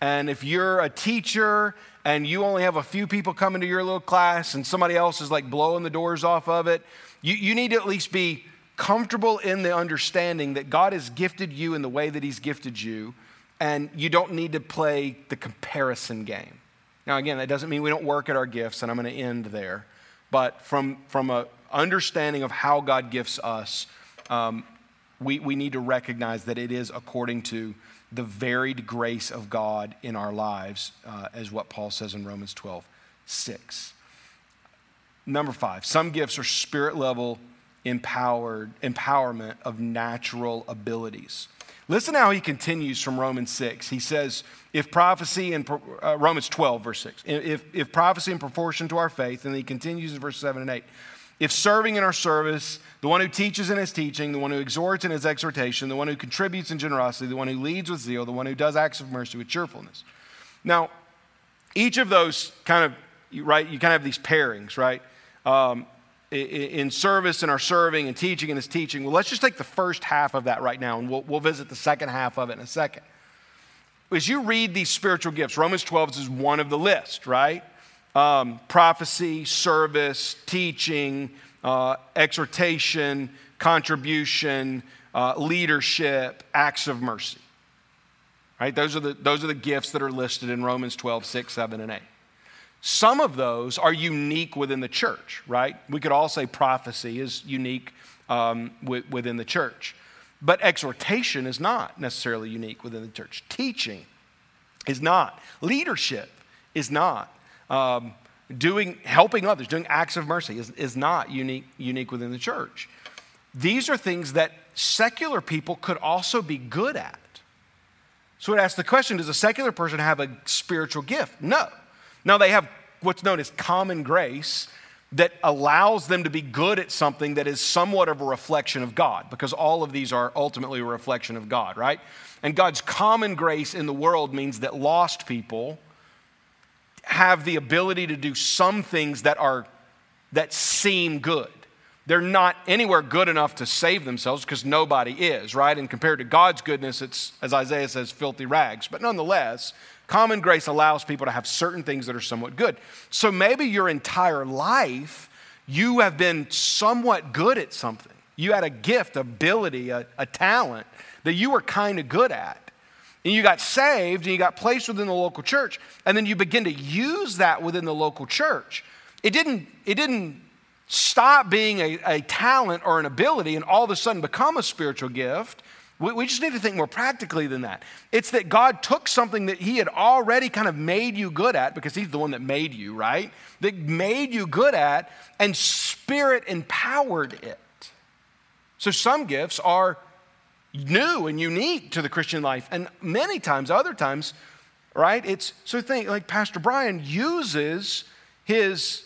And if you're a teacher and you only have a few people coming to your little class and somebody else is like blowing the doors off of it, you, you need to at least be comfortable in the understanding that God has gifted you in the way that He's gifted you and you don't need to play the comparison game. Now, again, that doesn't mean we don't work at our gifts, and I'm going to end there. But from, from an understanding of how God gifts us, um, we, we need to recognize that it is according to the varied grace of God in our lives, uh, as what Paul says in Romans 12 6. Number five, some gifts are spirit level empowered empowerment of natural abilities. Listen how he continues from Romans 6. He says, if prophecy and uh, Romans 12, verse 6, if, if prophecy in proportion to our faith, and he continues in verse 7 and 8, if serving in our service, the one who teaches in his teaching, the one who exhorts in his exhortation, the one who contributes in generosity, the one who leads with zeal, the one who does acts of mercy with cheerfulness. Now, each of those kind of, right, you kind of have these pairings, right? Um, in service and our serving and teaching and his teaching. Well, let's just take the first half of that right now, and we'll, we'll visit the second half of it in a second. As you read these spiritual gifts, Romans 12 is one of the list, right? um, prophecy, service, teaching, uh, exhortation, contribution, uh, leadership, acts of mercy. Right? Those are, the, those are the gifts that are listed in Romans 12, 6, 7, and 8. Some of those are unique within the church, right? We could all say prophecy is unique um, within the church. But exhortation is not necessarily unique within the church. Teaching is not. Leadership is not um, doing, helping others, doing acts of mercy is, is not unique, unique within the church. These are things that secular people could also be good at. So it asks the question Does a secular person have a spiritual gift? No. Now they have what's known as common grace that allows them to be good at something that is somewhat of a reflection of God, because all of these are ultimately a reflection of God, right? And God's common grace in the world means that lost people have the ability to do some things that are that seem good. They're not anywhere good enough to save themselves because nobody is, right? And compared to God's goodness, it's, as Isaiah says, filthy rags. But nonetheless, common grace allows people to have certain things that are somewhat good. So maybe your entire life, you have been somewhat good at something. You had a gift, ability, a, a talent that you were kind of good at and you got saved and you got placed within the local church and then you begin to use that within the local church it didn't it didn't stop being a, a talent or an ability and all of a sudden become a spiritual gift we, we just need to think more practically than that it's that god took something that he had already kind of made you good at because he's the one that made you right that made you good at and spirit empowered it so some gifts are new and unique to the Christian life. And many times, other times, right? It's so think like Pastor Brian uses his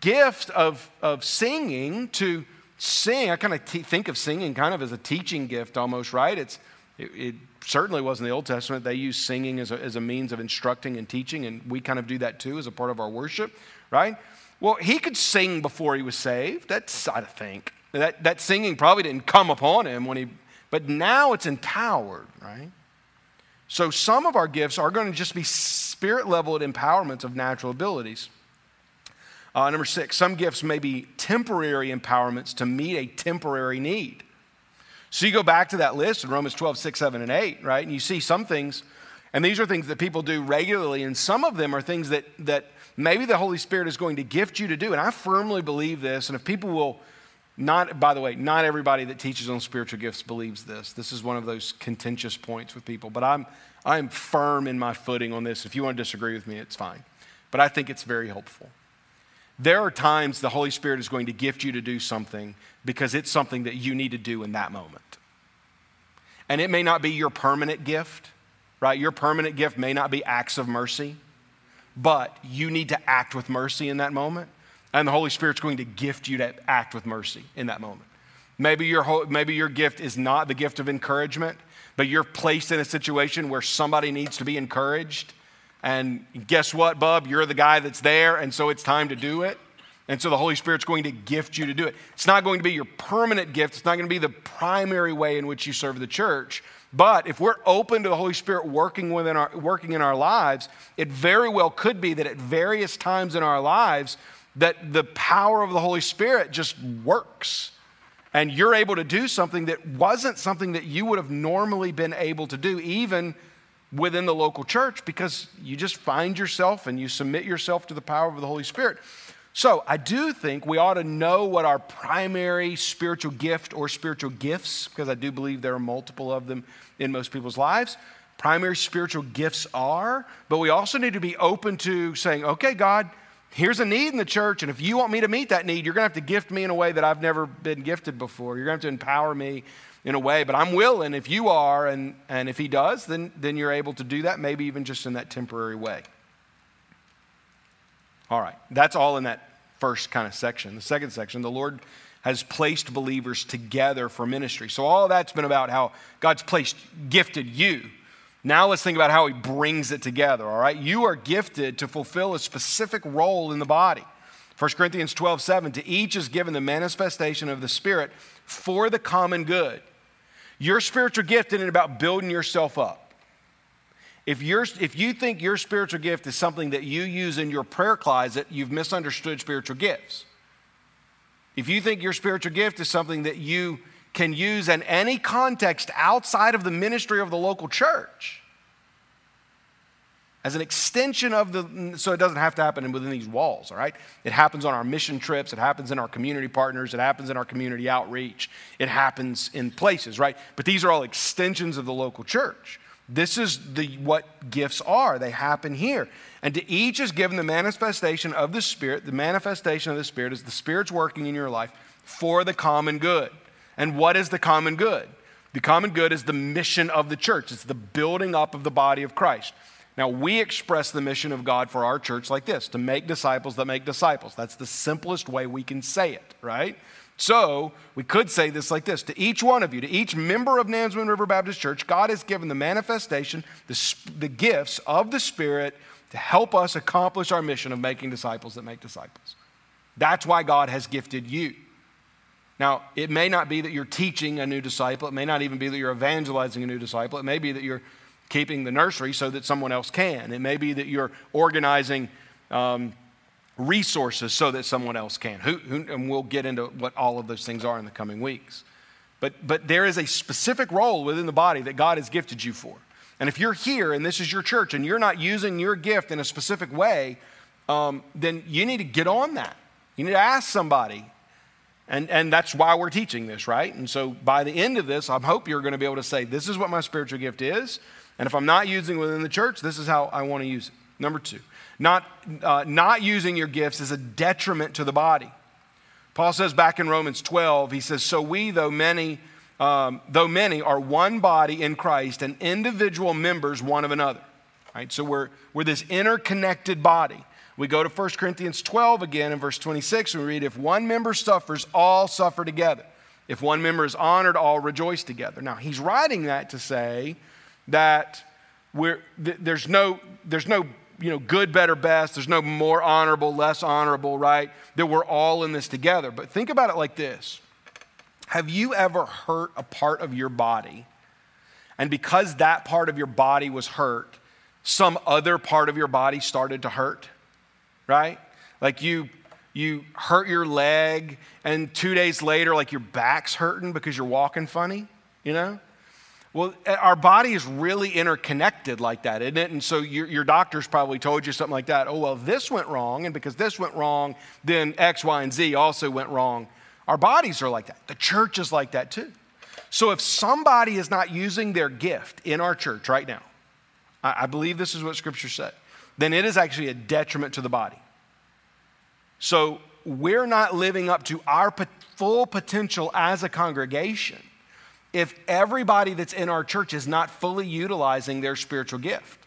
gift of, of singing to sing. I kind of t- think of singing kind of as a teaching gift almost, right? It's, it, it certainly was in the Old Testament. They used singing as a, as a means of instructing and teaching, and we kind of do that too as a part of our worship, right? Well, he could sing before he was saved. That's, I think. That, that singing probably didn't come upon him when he but now it's empowered, right? So some of our gifts are going to just be spirit level empowerments of natural abilities. Uh, number six, some gifts may be temporary empowerments to meet a temporary need. So you go back to that list in Romans 12, 6, 7, and 8, right? And you see some things, and these are things that people do regularly, and some of them are things that, that maybe the Holy Spirit is going to gift you to do. And I firmly believe this, and if people will not, by the way, not everybody that teaches on spiritual gifts believes this. This is one of those contentious points with people, but I'm, I'm firm in my footing on this. If you want to disagree with me, it's fine. But I think it's very helpful. There are times the Holy Spirit is going to gift you to do something because it's something that you need to do in that moment. And it may not be your permanent gift, right? Your permanent gift may not be acts of mercy, but you need to act with mercy in that moment. And the Holy Spirit's going to gift you to act with mercy in that moment. Maybe your, maybe your gift is not the gift of encouragement, but you're placed in a situation where somebody needs to be encouraged. And guess what, bub? You're the guy that's there, and so it's time to do it. And so the Holy Spirit's going to gift you to do it. It's not going to be your permanent gift, it's not going to be the primary way in which you serve the church. But if we're open to the Holy Spirit working, within our, working in our lives, it very well could be that at various times in our lives, that the power of the Holy Spirit just works. And you're able to do something that wasn't something that you would have normally been able to do, even within the local church, because you just find yourself and you submit yourself to the power of the Holy Spirit. So I do think we ought to know what our primary spiritual gift or spiritual gifts, because I do believe there are multiple of them in most people's lives, primary spiritual gifts are. But we also need to be open to saying, okay, God, here's a need in the church, and if you want me to meet that need, you're to have to gift me in a way that I've never been gifted before. You're to have to empower me in a way, but I'm willing if you are, and, and if he does, then, then you're able to do that, maybe even just in that temporary way. All right, that's all in that first kind of section. The second section, the Lord has placed believers together for ministry. So all that's been about how God's placed, gifted you. Now let's think about how he brings it together, all right? You are gifted to fulfill a specific role in the body. 1 Corinthians 12, 7, to each is given the manifestation of the Spirit for the common good. Your spiritual gift isn't about building yourself up. If, you're, if you think your spiritual gift is something that you use in your prayer closet, you've misunderstood spiritual gifts. If you think your spiritual gift is something that you can use in any context outside of the ministry of the local church, as an extension of the, so it doesn't have to happen within these walls, all right? It happens on our mission trips, it happens in our community partners, it happens in our community outreach, it happens in places, right? But these are all extensions of the local church. This is the, what gifts are. They happen here. And to each is given the manifestation of the Spirit. The manifestation of the Spirit is the Spirit's working in your life for the common good. And what is the common good? The common good is the mission of the church, it's the building up of the body of Christ. Now, we express the mission of God for our church like this to make disciples that make disciples. That's the simplest way we can say it, right? So, we could say this like this To each one of you, to each member of Nansemond River Baptist Church, God has given the manifestation, the, the gifts of the Spirit to help us accomplish our mission of making disciples that make disciples. That's why God has gifted you. Now, it may not be that you're teaching a new disciple, it may not even be that you're evangelizing a new disciple, it may be that you're keeping the nursery so that someone else can. It may be that you're organizing um, resources so that someone else can. Who, who, and we'll get into what all of those things are in the coming weeks. But, but there is a specific role within the body that God has gifted you for. And if you're here and this is your church and you're not using your gift in a specific way, um, then you need to get on that. You need to ask somebody. And, and that's why we're teaching this, right? And so by the end of this, I hope you're going to be able to say, This is what my spiritual gift is. And if I'm not using within the church, this is how I want to use it. Number two, not, uh, not using your gifts is a detriment to the body. Paul says back in Romans 12, he says, So we, though many, um, though many are one body in Christ and individual members one of another. Right? So we're, we're this interconnected body. We go to 1 Corinthians 12 again in verse 26, and we read, If one member suffers, all suffer together. If one member is honored, all rejoice together. Now, he's writing that to say that th- there's no, there's no you know, good, better, best. There's no more honorable, less honorable, right? That we're all in this together. But think about it like this Have you ever hurt a part of your body? And because that part of your body was hurt, some other part of your body started to hurt, right? Like you, you hurt your leg, and two days later, like your back's hurting because you're walking funny, you know? Well, eh, our body is really interconnected like that, isn't it? And so your, your doctor's probably told you something like that. Oh, well, this went wrong, and because this went wrong, then X, Y, and Z also went wrong. Our bodies are like that. The church is like that too. So if somebody is not using their gift in our church right now, I, I believe this is what Scripture said, then it is actually a detriment to the body. So we're not living up to our full potential as a congregation if everybody that's in our church is not fully utilizing their spiritual gift.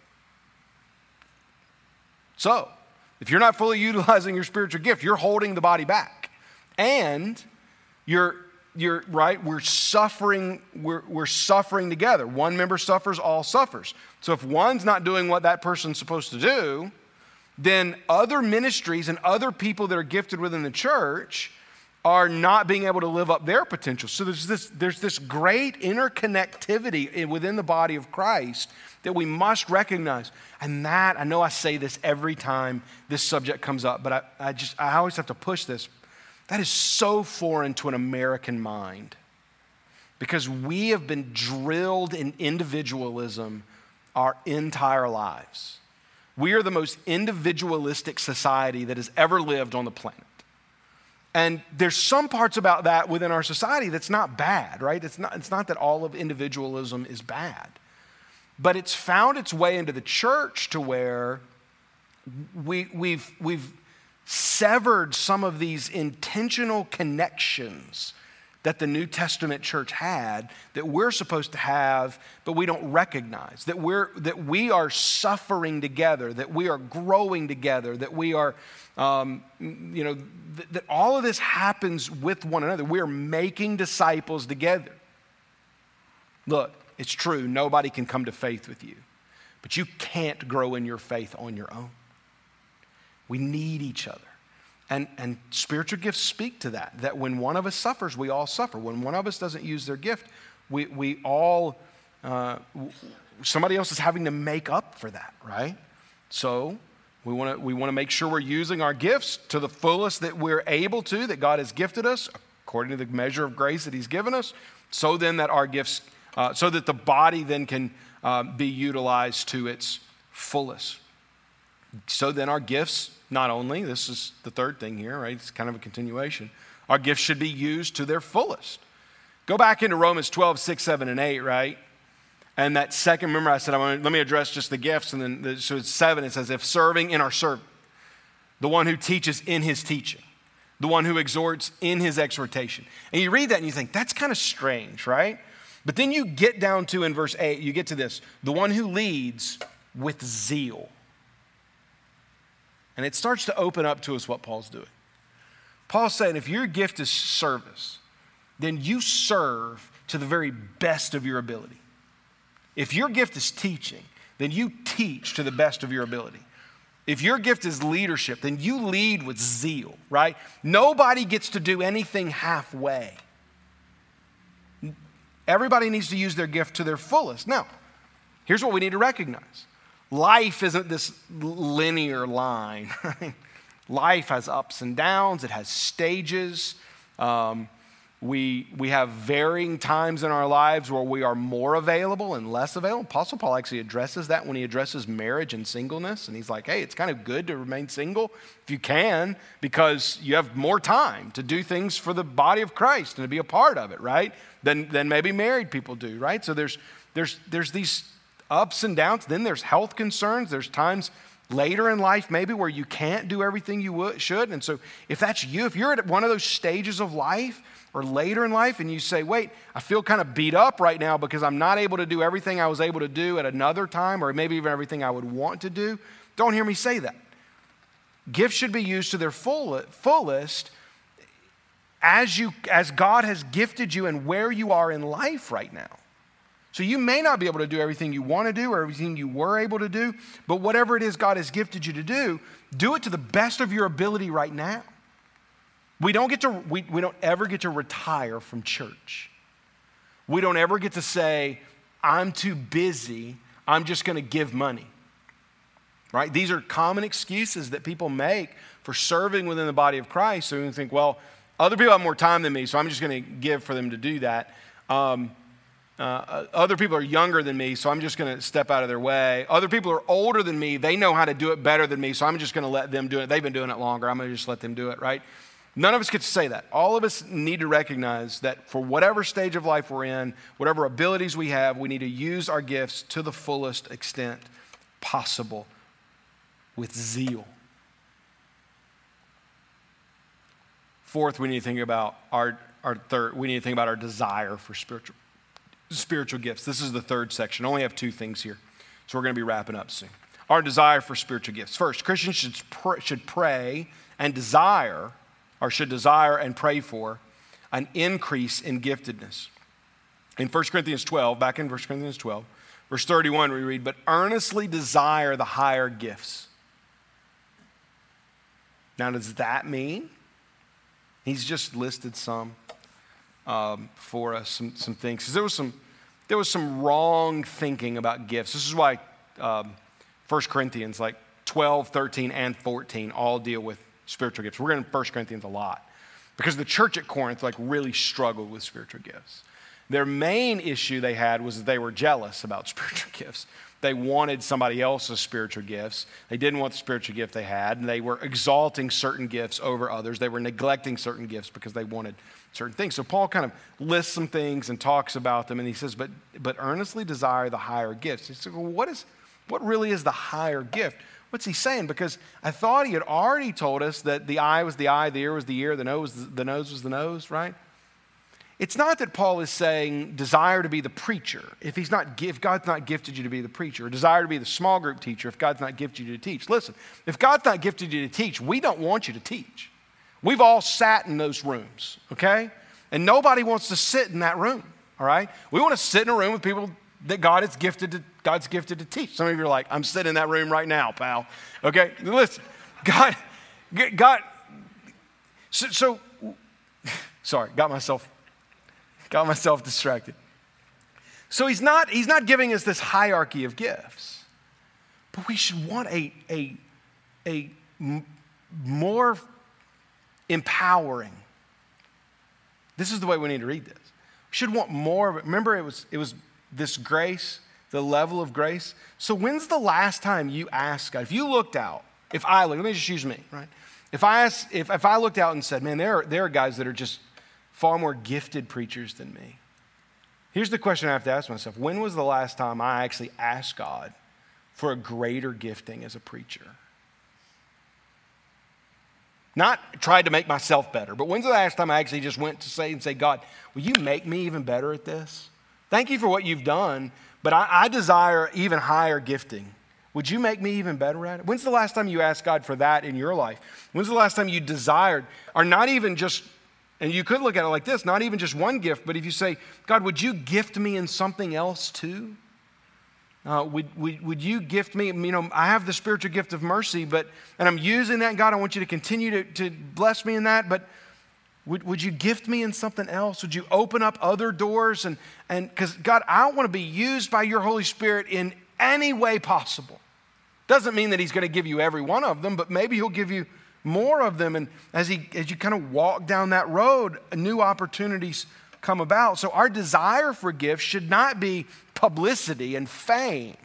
So, if you're not fully utilizing your spiritual gift, you're holding the body back. And you're, you're right, we're suffering, we're, we're suffering together. One member suffers, all suffers. So if one's not doing what that person's supposed to do, then other ministries and other people that are gifted within the church are not being able to live up their potential. So there's this, there's this great interconnectivity within the body of Christ that we must recognize. And that, I know I say this every time this subject comes up, but I, I just, I always have to push this. That is so foreign to an American mind because we have been drilled in individualism our entire lives. We are the most individualistic society that has ever lived on the planet. And there's some parts about that within our society that's not bad, right? It's not, it's not that all of individualism is bad. But it's found its way into the church to where we, we've, we've severed some of these intentional connections that the New Testament church had that we're supposed to have, but we don't recognize. That, we're, that we are suffering together, that we are growing together, that we are, um, you know, th- that all of this happens with one another. We are making disciples together. Look, it's true, nobody can come to faith with you, but you can't grow in your faith on your own. We need each other. And, and spiritual gifts speak to that, that when one of us suffers, we all suffer. When one of us doesn't use their gift, we, we all, uh, somebody else is having to make up for that, right? So we want to we want to make sure we're using our gifts to the fullest that we're able to, that God has gifted us according to the measure of grace that He's given us, so then that our gifts, uh, so that the body then can uh, be utilized to its fullest. So then our gifts not only, this is the third thing here, right? It's kind of a continuation. Our gifts should be used to their fullest. Go back into Romans 12, 6, 7, and 8, right? And that second, remember I said, I want to, let me address just the gifts. And then, the, so it's seven, it says, if serving in our serving, the one who teaches in his teaching, the one who exhorts in his exhortation. And you read that and you think, that's kind of strange, right? But then you get down to in verse 8, you get to this the one who leads with zeal. And it starts to open up to us what Paul's doing. Paul's saying if your gift is service, then you serve to the very best of your ability. If your gift is teaching, then you teach to the best of your ability. If your gift is leadership, then you lead with zeal, right? Nobody gets to do anything halfway. Everybody needs to use their gift to their fullest. Now, here's what we need to recognize life isn't this linear line. life has ups and downs, it has stages. Um, we, we have varying times in our lives where we are more available and less available. Apostle Paul actually addresses that when he addresses marriage and singleness. And he's like, hey, it's kind of good to remain single if you can, because you have more time to do things for the body of Christ and to be a part of it, right? Than, than maybe married people do, right? So there's, there's, there's these ups and downs. Then there's health concerns. There's times later in life, maybe, where you can't do everything you should. And so, if that's you, if you're at one of those stages of life or later in life and you say, wait, I feel kind of beat up right now because I'm not able to do everything I was able to do at another time or maybe even everything I would want to do, don't hear me say that. Gifts should be used to their full, fullest as, you, as God has gifted you and where you are in life right now. So you may not be able to do everything you want to do or everything you were able to do, but whatever it is God has gifted you to do, do it to the best of your ability right now. We don't get to we, we don't ever get to retire from church. We don't ever get to say, I'm too busy, I'm just going to give money. Right? These are common excuses that people make for serving within the body of Christ. So you think, well, other people have more time than me, so I'm just going to give for them to do that. Um, uh, other people are younger than me, so I'm just going to step out of their way. Other people are older than me. They know how to do it better than me, so I'm just going to let them do it. They've been doing it longer. I'm going to just let them do it, right? None of us get to say that. All of us need to recognize that for whatever stage of life we're in, whatever abilities we have, we need to use our gifts to the fullest extent possible with zeal. Fourth, we need to think about our, our third, we need to think about our desire for spiritual spiritual gifts. This is the third section. I only have two things here. So we're going to be wrapping up soon. Our desire for spiritual gifts. First, Christians should, pr- should pray and desire, or should desire and pray for, an increase in giftedness. In 1 Corinthians 12, back in 1 Corinthians 12, verse 31, we read, But earnestly desire the higher gifts. Now, does that mean? He's just listed some um, for us, some, some things. Because there was some, there was some wrong thinking about gifts. This is why um, 1 Corinthians, like 12, 13, and 14, all deal with spiritual gifts. We're going to 1 Corinthians a lot because the church at Corinth like really struggled with spiritual gifts. Their main issue they had was that they were jealous about spiritual gifts. they wanted somebody else's spiritual gifts. They didn't want the spiritual gift they had, and they were exalting certain gifts over others. They were neglecting certain gifts because they wanted certain things. So Paul kind of lists some things and talks about them, and he says, but, but earnestly desire the higher gifts. He says, well, what, is, what really is the higher gift? What's he saying? Because I thought he had already told us that the eye was the eye, the ear was the ear, the nose, the nose was the nose, right? It's not that Paul is saying desire to be the preacher if he's not if God's not gifted you to be the preacher, or desire to be the small group teacher if God's not gifted you to teach. Listen, if God's not gifted you to teach, we don't want you to teach. We've all sat in those rooms, okay? And nobody wants to sit in that room, all right? We want to sit in a room with people that God is gifted to, God's gifted to teach. Some of you are like, I'm sitting in that room right now, pal. Okay, listen, God, God, so, so sorry, got myself, got myself distracted. So he's not, he's not giving us this hierarchy of gifts, but we should want a, a, a more empowering. This is the way we need to read this. We should want more of it. Remember, it was, it was this grace, the level of grace. So, when's the last time you asked God? If you looked out, if I look, let me just use me, right? If I, asked, if, if I looked out and said, man, there are, there are guys that are just far more gifted preachers than me. Here's the question I have to ask myself When was the last time I actually asked God for a greater gifting as a preacher? Not tried to make myself better, but when's the last time I actually just went to say and say, God, will you make me even better at this? Thank you for what you've done, but I, I desire even higher gifting. Would you make me even better at it? When's the last time you asked God for that in your life? When's the last time you desired, or not even just, and you could look at it like this, not even just one gift, but if you say, God, would you gift me in something else too? Uh, would, would, would you gift me? You know, I have the spiritual gift of mercy, but, and I'm using that. God, I want you to continue to, to bless me in that, but would, would you gift me in something else? Would you open up other doors? And, and because, God, I want to be used by your Holy Spirit in any way possible. Doesn't mean that He's going to give you every one of them, but maybe He'll give you more of them. And as, he, as you kind of walk down that road, new opportunities come about. So our desire for gifts should not be publicity and fame.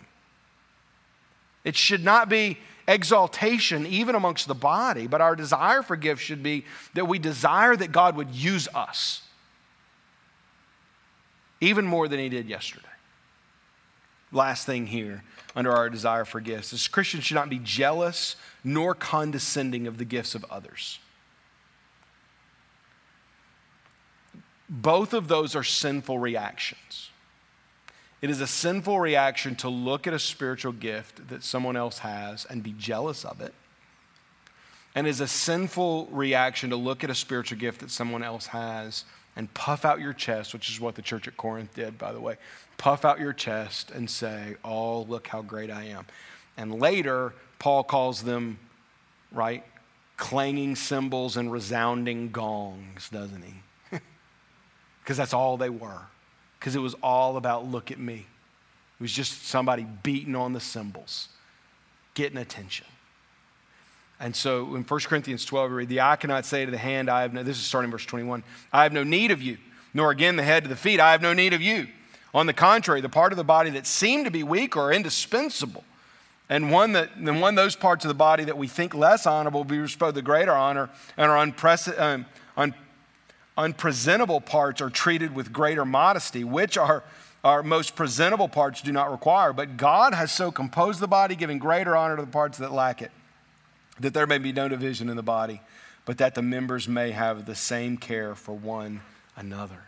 It should not be exaltation, even amongst the body, but our desire for gifts should be that we desire that God would use us even more than He did yesterday. Last thing here under our desire for gifts is Christians should not be jealous nor condescending of the gifts of others. Both of those are sinful reactions. It is a sinful reaction to look at a spiritual gift that someone else has and be jealous of it. And is a sinful reaction to look at a spiritual gift that someone else has and puff out your chest, which is what the church at Corinth did, by the way. Puff out your chest and say, Oh, look how great I am. And later, Paul calls them, right, clanging cymbals and resounding gongs, doesn't he? because that's all they were. Because it was all about look at me. It was just somebody beating on the cymbals, getting attention. And so in 1 Corinthians 12, we read, The eye cannot say to the hand, I have no, this is starting verse 21, I have no need of you, nor again the head to the feet, I have no need of you. On the contrary, the part of the body that seem to be weak are indispensable. And one that, and one those parts of the body that we think less honorable be bestowed the greater honor and are unprecedented. Um, unpresentable parts are treated with greater modesty, which our, our most presentable parts do not require. But God has so composed the body, giving greater honor to the parts that lack it, that there may be no division in the body, but that the members may have the same care for one another.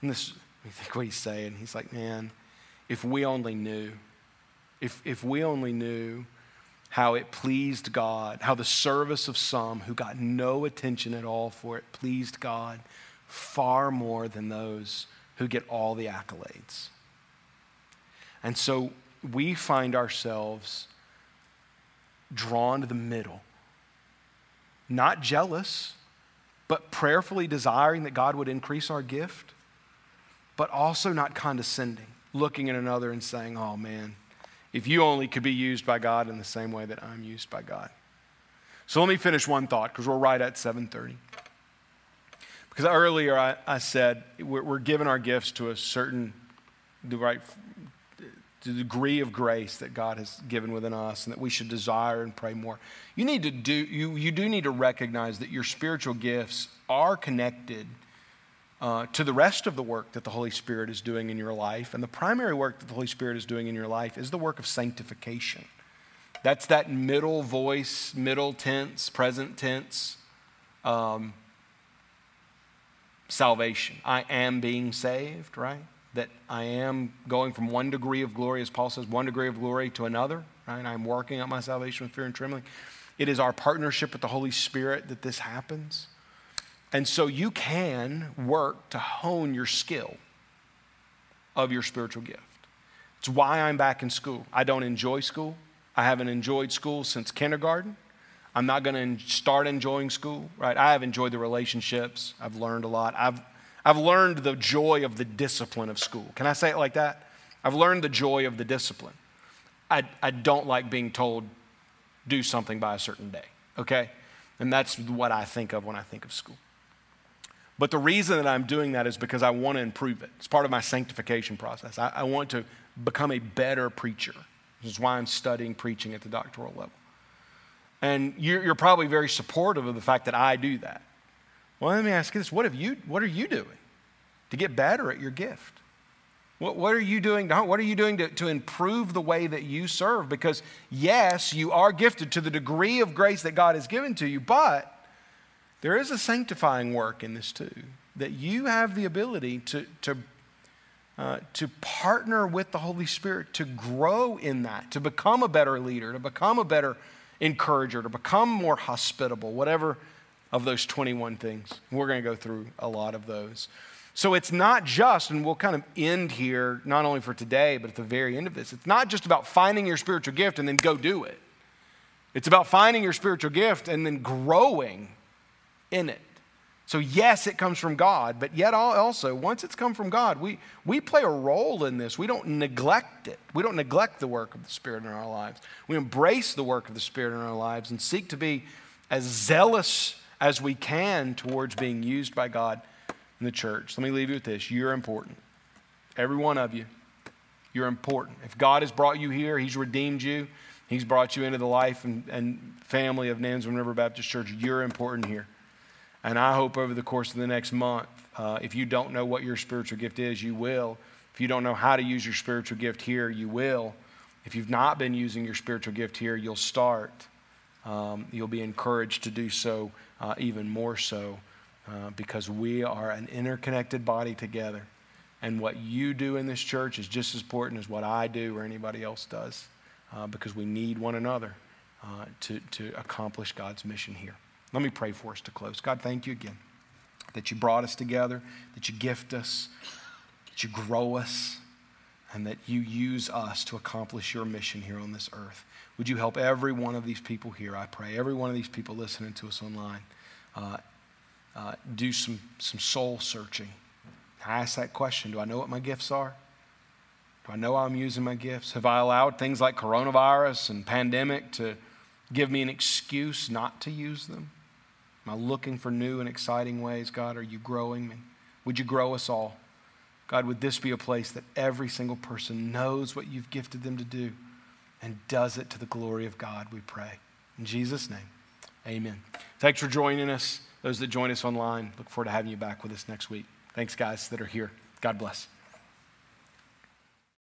And this, I think what he's saying, he's like, man, if we only knew, if, if we only knew how it pleased God, how the service of some who got no attention at all for it pleased God far more than those who get all the accolades. And so we find ourselves drawn to the middle, not jealous, but prayerfully desiring that God would increase our gift, but also not condescending, looking at another and saying, oh man, if you only could be used by God in the same way that I'm used by God. So let me finish one thought because we're right at 7:30. Because earlier I, I said we're, we're, giving our gifts to a certain the right the degree of grace that God has given within us and that we should desire and pray more. You need to do you you do need to recognize that your spiritual gifts are connected uh, to the rest of the work that the Holy Spirit is doing in your life. And the primary work that the Holy Spirit is doing in your life is the work of sanctification. That's that middle voice, middle tense, present tense um, salvation. I am being saved, right? that I am going from one degree of glory, as Paul says, one degree of glory to another, right? I'm working out my salvation with fear and trembling. It is our partnership with the Holy Spirit that this happens. And so you can work to hone your skill of your spiritual gift. It's why I'm back in school. I don't enjoy school. I haven't enjoyed school since kindergarten. I'm not going to start enjoying school, right? I have enjoyed the relationships. I've learned a lot. I've I've learned the joy of the discipline of school. Can I say it like that? I've learned the joy of the discipline. I, I don't like being told, do something by a certain day, okay? And that's what I think of when I think of school. But the reason that I'm doing that is because I want to improve it. It's part of my sanctification process. I, I want to become a better preacher, which is why I'm studying preaching at the doctoral level. And you're, you're probably very supportive of the fact that I do that. Well, let me ask you this what, have you, what are you doing to get better at your gift? What, what are you doing? What are you doing to, to improve the way that you serve? Because, yes, you are gifted to the degree of grace that God has given to you, but there is a sanctifying work in this too. That you have the ability to, to, uh, to partner with the Holy Spirit to grow in that, to become a better leader, to become a better encourager, to become more hospitable, whatever of those 21 things. We're going to go through a lot of those. So it's not just, and we'll kind of end here, not only for today, but at the very end of this, it's not just about finding your spiritual gift and then go do it. It's about finding your spiritual gift and then growing in it. So, yes, it comes from God, but yet also, once it's come from God, we, we play a role in this. We don't neglect it. We don't neglect the work of the Spirit in our lives. We embrace the work of the Spirit in our lives and seek to be as zealous as we can towards being used by God in the church. Let me leave you with this you're important. Every one of you, you're important. If God has brought you here, He's redeemed you, He's brought you into the life and, and family of Nansemond River Baptist Church, you're important here. And I hope over the course of the next month, uh, if you don't know what your spiritual gift is, you will. If you don't know how to use your spiritual gift here, you will. If you've not been using your spiritual gift here, you'll start. Um, you'll be encouraged to do so uh, even more so uh, because we are an interconnected body together. And what you do in this church is just as important as what I do or anybody else does uh, because we need one another uh, to, to accomplish God's mission here. Let me pray for us to close. God, thank you again that you brought us together, that you gift us, that you grow us, and that you use us to accomplish your mission here on this earth. Would you help every one of these people here, I pray, every one of these people listening to us online, uh, uh, do some, some soul searching. I ask that question Do I know what my gifts are? Do I know I'm using my gifts? Have I allowed things like coronavirus and pandemic to give me an excuse not to use them? Am I looking for new and exciting ways? God, are you growing me? Would you grow us all? God, would this be a place that every single person knows what you've gifted them to do? and does it to the glory of God, we pray. In Jesus' name, amen. Thanks for joining us. Those that join us online, look forward to having you back with us next week. Thanks, guys, that are here. God bless.